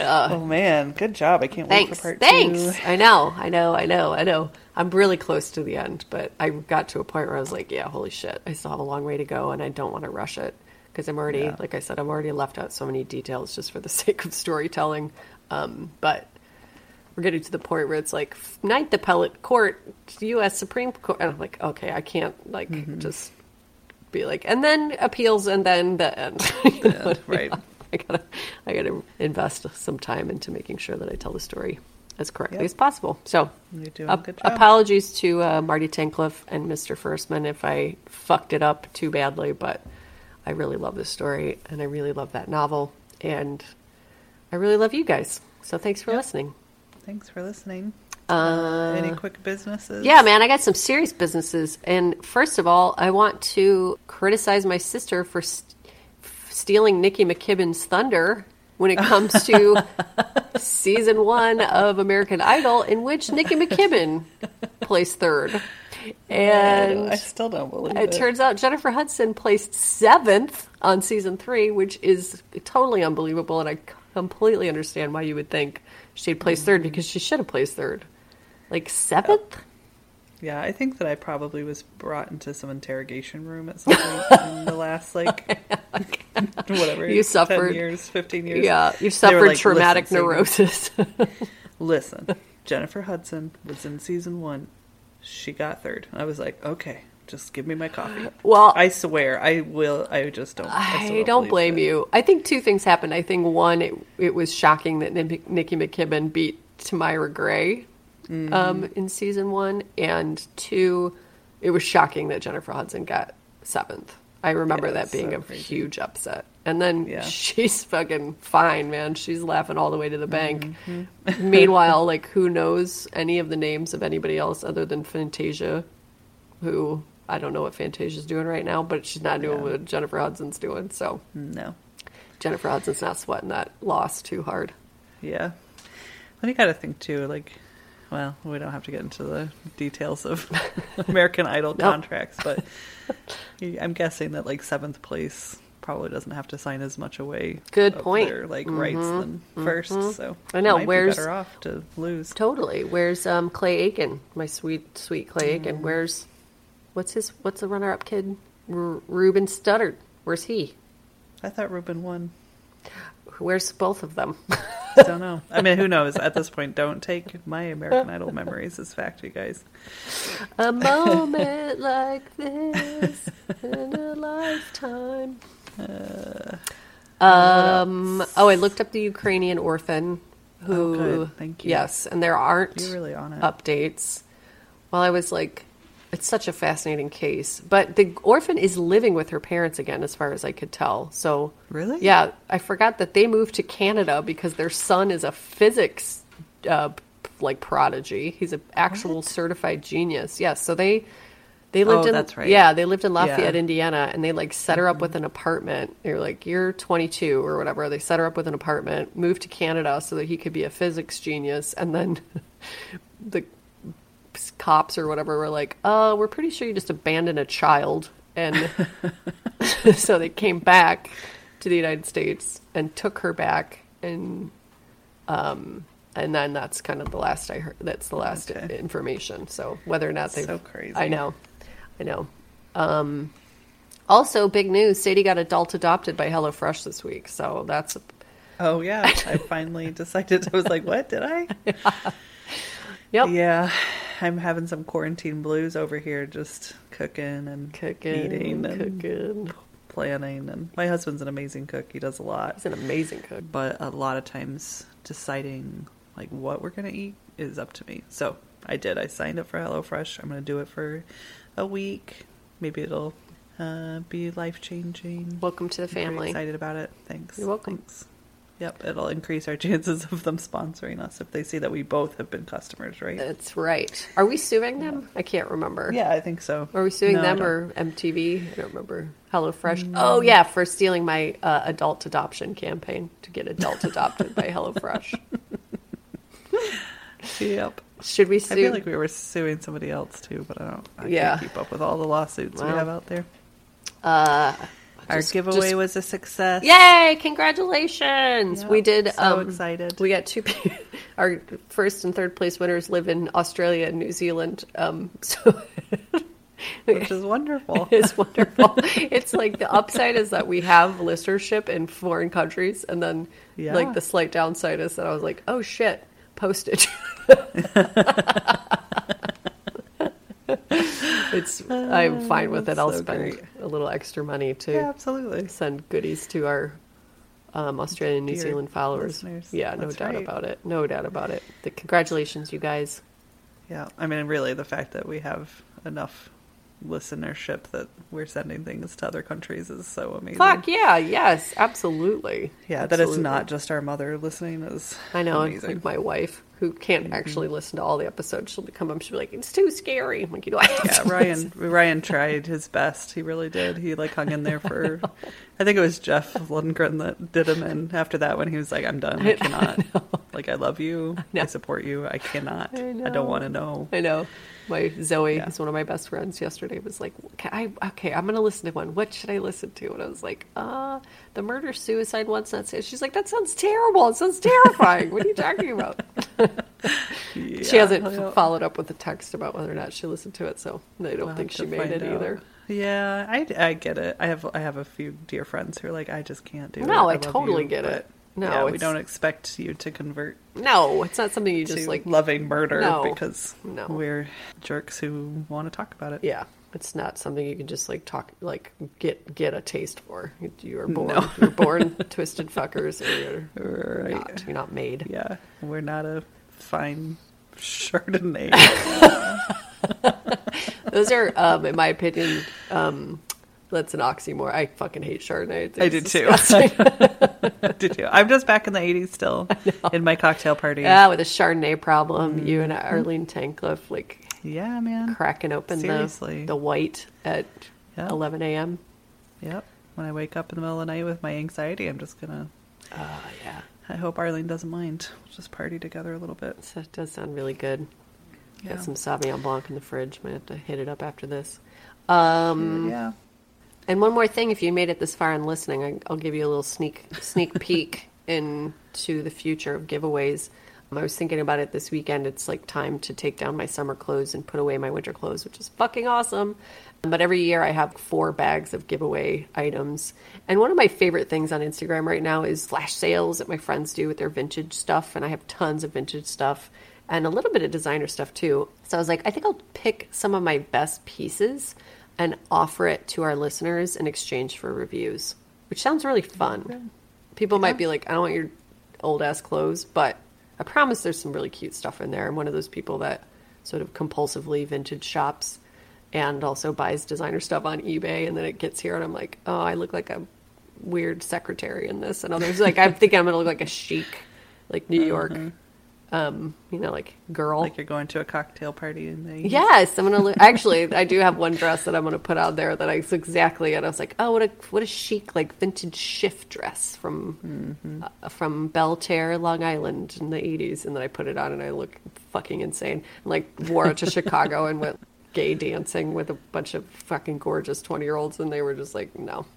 Oh man, good job! I can't wait Thanks, for part thanks. two. I know, I know, I know, I know. I'm really close to the end, but I got to a point where I was like, yeah, holy shit, I still have a long way to go, and I don't want to rush it because I'm already, Yeah. like I said, I'm already left out so many details just for the sake of storytelling. Um, but we're getting to the point where it's like Ninth Appellate Court, U.S. Supreme Court, and I'm like, okay, I can't like Mm-hmm. just be like, and then appeals, and then the end. You know I mean? right. I gotta, I gotta invest some time into making sure that I tell the story as correctly Yep. as possible. So, You're doing ap- a good job. apologies to uh, Marty Tankleff and Mr. Firstman if I fucked it up too badly, but I really love this story and I really love that novel and I really love you guys. So thanks for Yep. listening. Thanks for listening. Uh, Any quick businesses? Yeah, man, I got some serious businesses. And first of all, I want to criticize my sister for st- stealing Nikki McKibbin's thunder when it comes to season one of American Idol, in which Nikki McKibbin placed third. And I still don't believe it it. turns out Jennifer Hudson placed seventh on season three, which is totally unbelievable, and I completely understand why you would think she'd place mm. third because she should have placed third. Like seventh? Yeah, I think that I probably was brought into some interrogation room at some point in the last like whatever You suffered- 10 years, fifteen years. Yeah, you suffered like, traumatic "Listen, neurosis. Listen, Jennifer Hudson was in season one. She got third. I was like, okay, just give me my coffee. Well- I swear, I will. I just don't. I, I don't blame you. I think two things happened. I think one, it, it was shocking that Nik- Nikki McKibbin beat Tamyra Gray Mm-hmm. um, in season one, and two, it was shocking that Jennifer Hudson got seventh. I remember Yeah, that being so a crazy. huge upset. And then Yeah. she's fucking fine, man. She's laughing all the way to the bank. Mm-hmm. Meanwhile, like, who knows any of the names of anybody else other than Fantasia, who I don't know what Fantasia's doing right now, but she's not doing Yeah. what Jennifer Hudson's doing. So No. Jennifer Hudson's not sweating that loss too hard. Yeah. And you got to think too, like, well, we don't have to get into the details of American Idol No. contracts, but I'm guessing that like seventh place probably doesn't have to sign as much away. Good point. Their, like rights than 1st so I know, might be where's- better off to lose? Totally. Where's um, Clay Aiken? My sweet, sweet Clay Aiken. Mm. Where's what's his what's the runner-up kid? R- Ruben Studdard. Where's he? I thought Ruben won. Where's both of them? I don't know. I mean, who knows? At this point, don't take my American Idol memories as fact, you guys. a moment like this in a lifetime. Um. Oh, I looked up the Ukrainian orphan. Who? Oh. Thank you. Yes, and there aren't You're really on it. updates. While I was like, it's such a fascinating case. But the orphan is living with her parents again, as far as I could tell. So Really? yeah, I forgot that they moved to Canada because their son is a physics uh, like prodigy. He's an actual certified genius. Yes, so they they lived Oh, in that's right. yeah they lived in Lafayette, Yeah. Mm-hmm. Indiana, and they like set her up with an apartment. They're like, "You're 22 or whatever." They set her up with an apartment, moved to Canada so that he could be a physics genius, and then the cops or whatever were like, "Oh, we're pretty sure you just abandoned a child," and so they came back to the United States and took her back, and um, and then that's kind of the last I heard. That's the last Okay. information. So whether or not they, So crazy. I know, I know. Um, also, big news: Sadie got adult adopted by HelloFresh this week, so that's Oh yeah, I finally decided. I was like, "What did I?" Yep. Yeah, I'm having some quarantine blues over here, just cooking and Cooking, eating and cooking. planning. And my husband's an amazing cook; he does a lot. He's an amazing cook. But a lot of times, deciding like what we're gonna eat is up to me. So I did. I signed up for HelloFresh. I'm gonna do it for a week. Maybe it'll uh, be life changing. Welcome to the I'm family. excited about it. Thanks. You're welcome. Thanks. Yep, it'll increase our chances of them sponsoring us if they see that we both have been customers, right? That's right. Are we suing them? I can't remember. yeah, I think so. Are we suing No, them or MTV? I don't remember. HelloFresh. Oh yeah, for stealing my uh, adult adoption campaign to get adult adopted by HelloFresh. Yep. Should we I sue? feel like we were suing somebody else too, but I don't. I Yeah. can't keep up with all the lawsuits we have out there. uh, Our just- giveaway just- was a success. Yay! Congratulations! Yep, we did. so um, excited. We got two. Our first and third place winners live in Australia and New Zealand. Um, so which is wonderful. It's wonderful. it's like the upside is that we have listenership in foreign countries, and then Yeah. like the slight downside is that I was like, oh shit, postage. it's I'm fine with it. I'll so spend great. a little extra money to yeah, absolutely. send goodies to our um, Australian and New Zealand followers. listeners. Yeah, no That's doubt right. about it. No doubt about it. The, congratulations, you guys. Yeah, I mean, really, the fact that we have enough listenership that we're sending things to other countries is so amazing. Fuck yeah, yes, absolutely. Yeah, that it's not just our mother listening is I know, amazing. like my wife who can't mm-hmm. actually listen to all the episodes. She'll become, um, she'll be like, "It's too scary." I'm like, you know, I yeah, Ryan Ryan tried his best. He really did. He like hung in there for I think it was Jeff Lundgren that did him in after that when he was like, I'm done. I cannot Like I love you. I, know. support you. I cannot. I, don't want to know. I know. My Zoe, Yeah. who's one of my best friends, yesterday was like, okay, I, okay, I'm gonna listen to one. What should I listen to? And I was like, uh, the murder suicide one. not safe. She's like, that sounds terrible. It sounds terrifying. what are you talking about? she hasn't followed up with a text about whether or not she listened to it, so I don't I'll think she made it out. either. Yeah, I, I get it. I have I have a few dear friends who are like, I just can't do it. No, I love totally you," get it. No, yeah, we don't expect you to convert No, it's not something you just like. loving murder No. because No. we're jerks who want to talk about it. Yeah, it's not something you can just like talk like get get a taste for. You are born No. you're born twisted fuckers, or you're Right. not. You're not made. Yeah, we're not a fine Chardonnay. Those are, um, in my opinion, um, that's an oxymoron. I fucking hate Chardonnay. I It's did too. disgusting. Did you? I'm just back in the 80s still in my cocktail party. yeah, with a Chardonnay problem, Mm-hmm. you and Arlene Tankleff like Yeah, man. cracking open the Seriously. the white at Yeah. 11 a.m. Yep. When I wake up in the middle of the night with my anxiety, I'm just gonna. Oh yeah, I hope Arlene doesn't mind. We'll just party together a little bit. so that does sound really good. Yeah. Got some Sauvignon Blanc in the fridge. Might have to hit it up after this. Um, yeah. And one more thing, if you made it this far in listening, I, I'll give you a little sneak sneak peek into the future of giveaways. Um, I was thinking about it this weekend. It's like time to take down my summer clothes and put away my winter clothes, which is fucking awesome. But every year I have four bags of giveaway items. And one of my favorite things on Instagram right now is flash sales that my friends do with their vintage stuff. And I have tons of vintage stuff and a little bit of designer stuff too. So I was like, I think I'll pick some of my best pieces and offer it to our listeners in exchange for reviews, which sounds really fun. People might be like, I don't want your old ass clothes, but I promise there's some really cute stuff in there. I'm one of those people that sort of compulsively vintage shops and also buys designer stuff on eBay, and then it gets here, and I'm like, oh, I look like a weird secretary in this, and others like I'm thinking I'm gonna look like a chic, like New York, um, you know, like girl. Like you're going to a cocktail party in the. Yes, I'm gonna look. Actually, I do have one dress that I'm gonna put out there that I exactly. And I was like, oh, what a what a chic like vintage shift dress from uh, from Belle Terre, Long Island in the '80s. And then I put it on, and I look fucking insane. And, like wore it to Chicago and went gay dancing with a bunch of fucking gorgeous 20 year olds, and they were just like, no.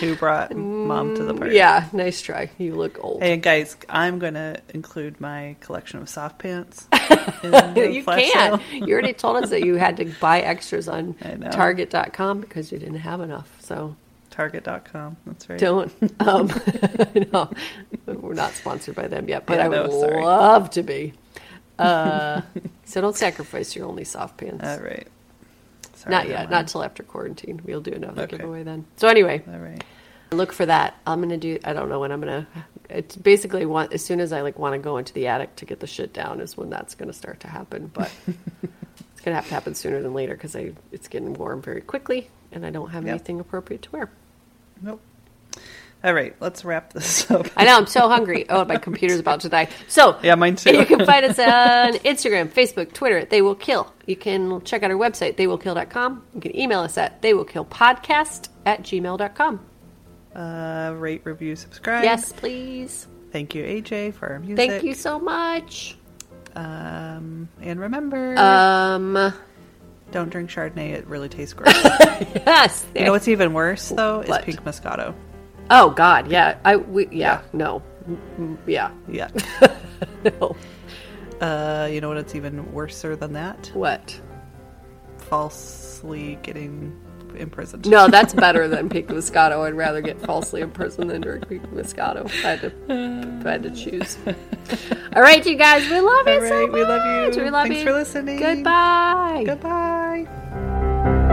Who brought mom to the party? Yeah, nice try. You look old. Hey guys, I'm gonna include my collection of soft pants. you can. sale. You already told us that you had to buy extras on Target.com because you didn't have enough. So Target.com. That's right. don't. Um, no, we're not sponsored by them yet, but Yeah, I would no, love to be. Uh, so don't sacrifice your only soft pants. All right. Sorry, not yet. Not till after quarantine. We'll do another Okay. giveaway then. So anyway, All right. look for that. I'm gonna do. I don't know when I'm gonna. It's basically want as soon as I like want to go into the attic to get the shit down is when that's gonna start to happen. But it's gonna have to happen sooner than later because I it's getting warm very quickly and I don't have Yep. anything appropriate to wear. Nope. All right. Let's wrap this up. I know I'm so hungry. Oh, my computer's about to die. So Yeah, mine too. You can find us on Instagram, Facebook, Twitter. They will kill. You can check out our website, theywillkill.com. You can email us at theywillkillpodcast at gmail.com. Uh, rate, review, subscribe. Yes, please. Thank you, AJ, for our music. Thank you so much. Um, and remember, Um, don't drink Chardonnay. It really tastes gross. yes. you know what's even worse though is What? pink Moscato. Oh God, yeah. I we yeah no, Mm, yeah Yeah. no. uh, you know what? It's even worser than that. What? Falsely getting imprisoned. No, that's better than pink Moscato. I'd rather get falsely imprisoned than drink pink Moscato. If I had to, if I had to choose. All right, you guys, we love you All so right, we love you. much. We love Thanks you. for listening. Goodbye. Goodbye.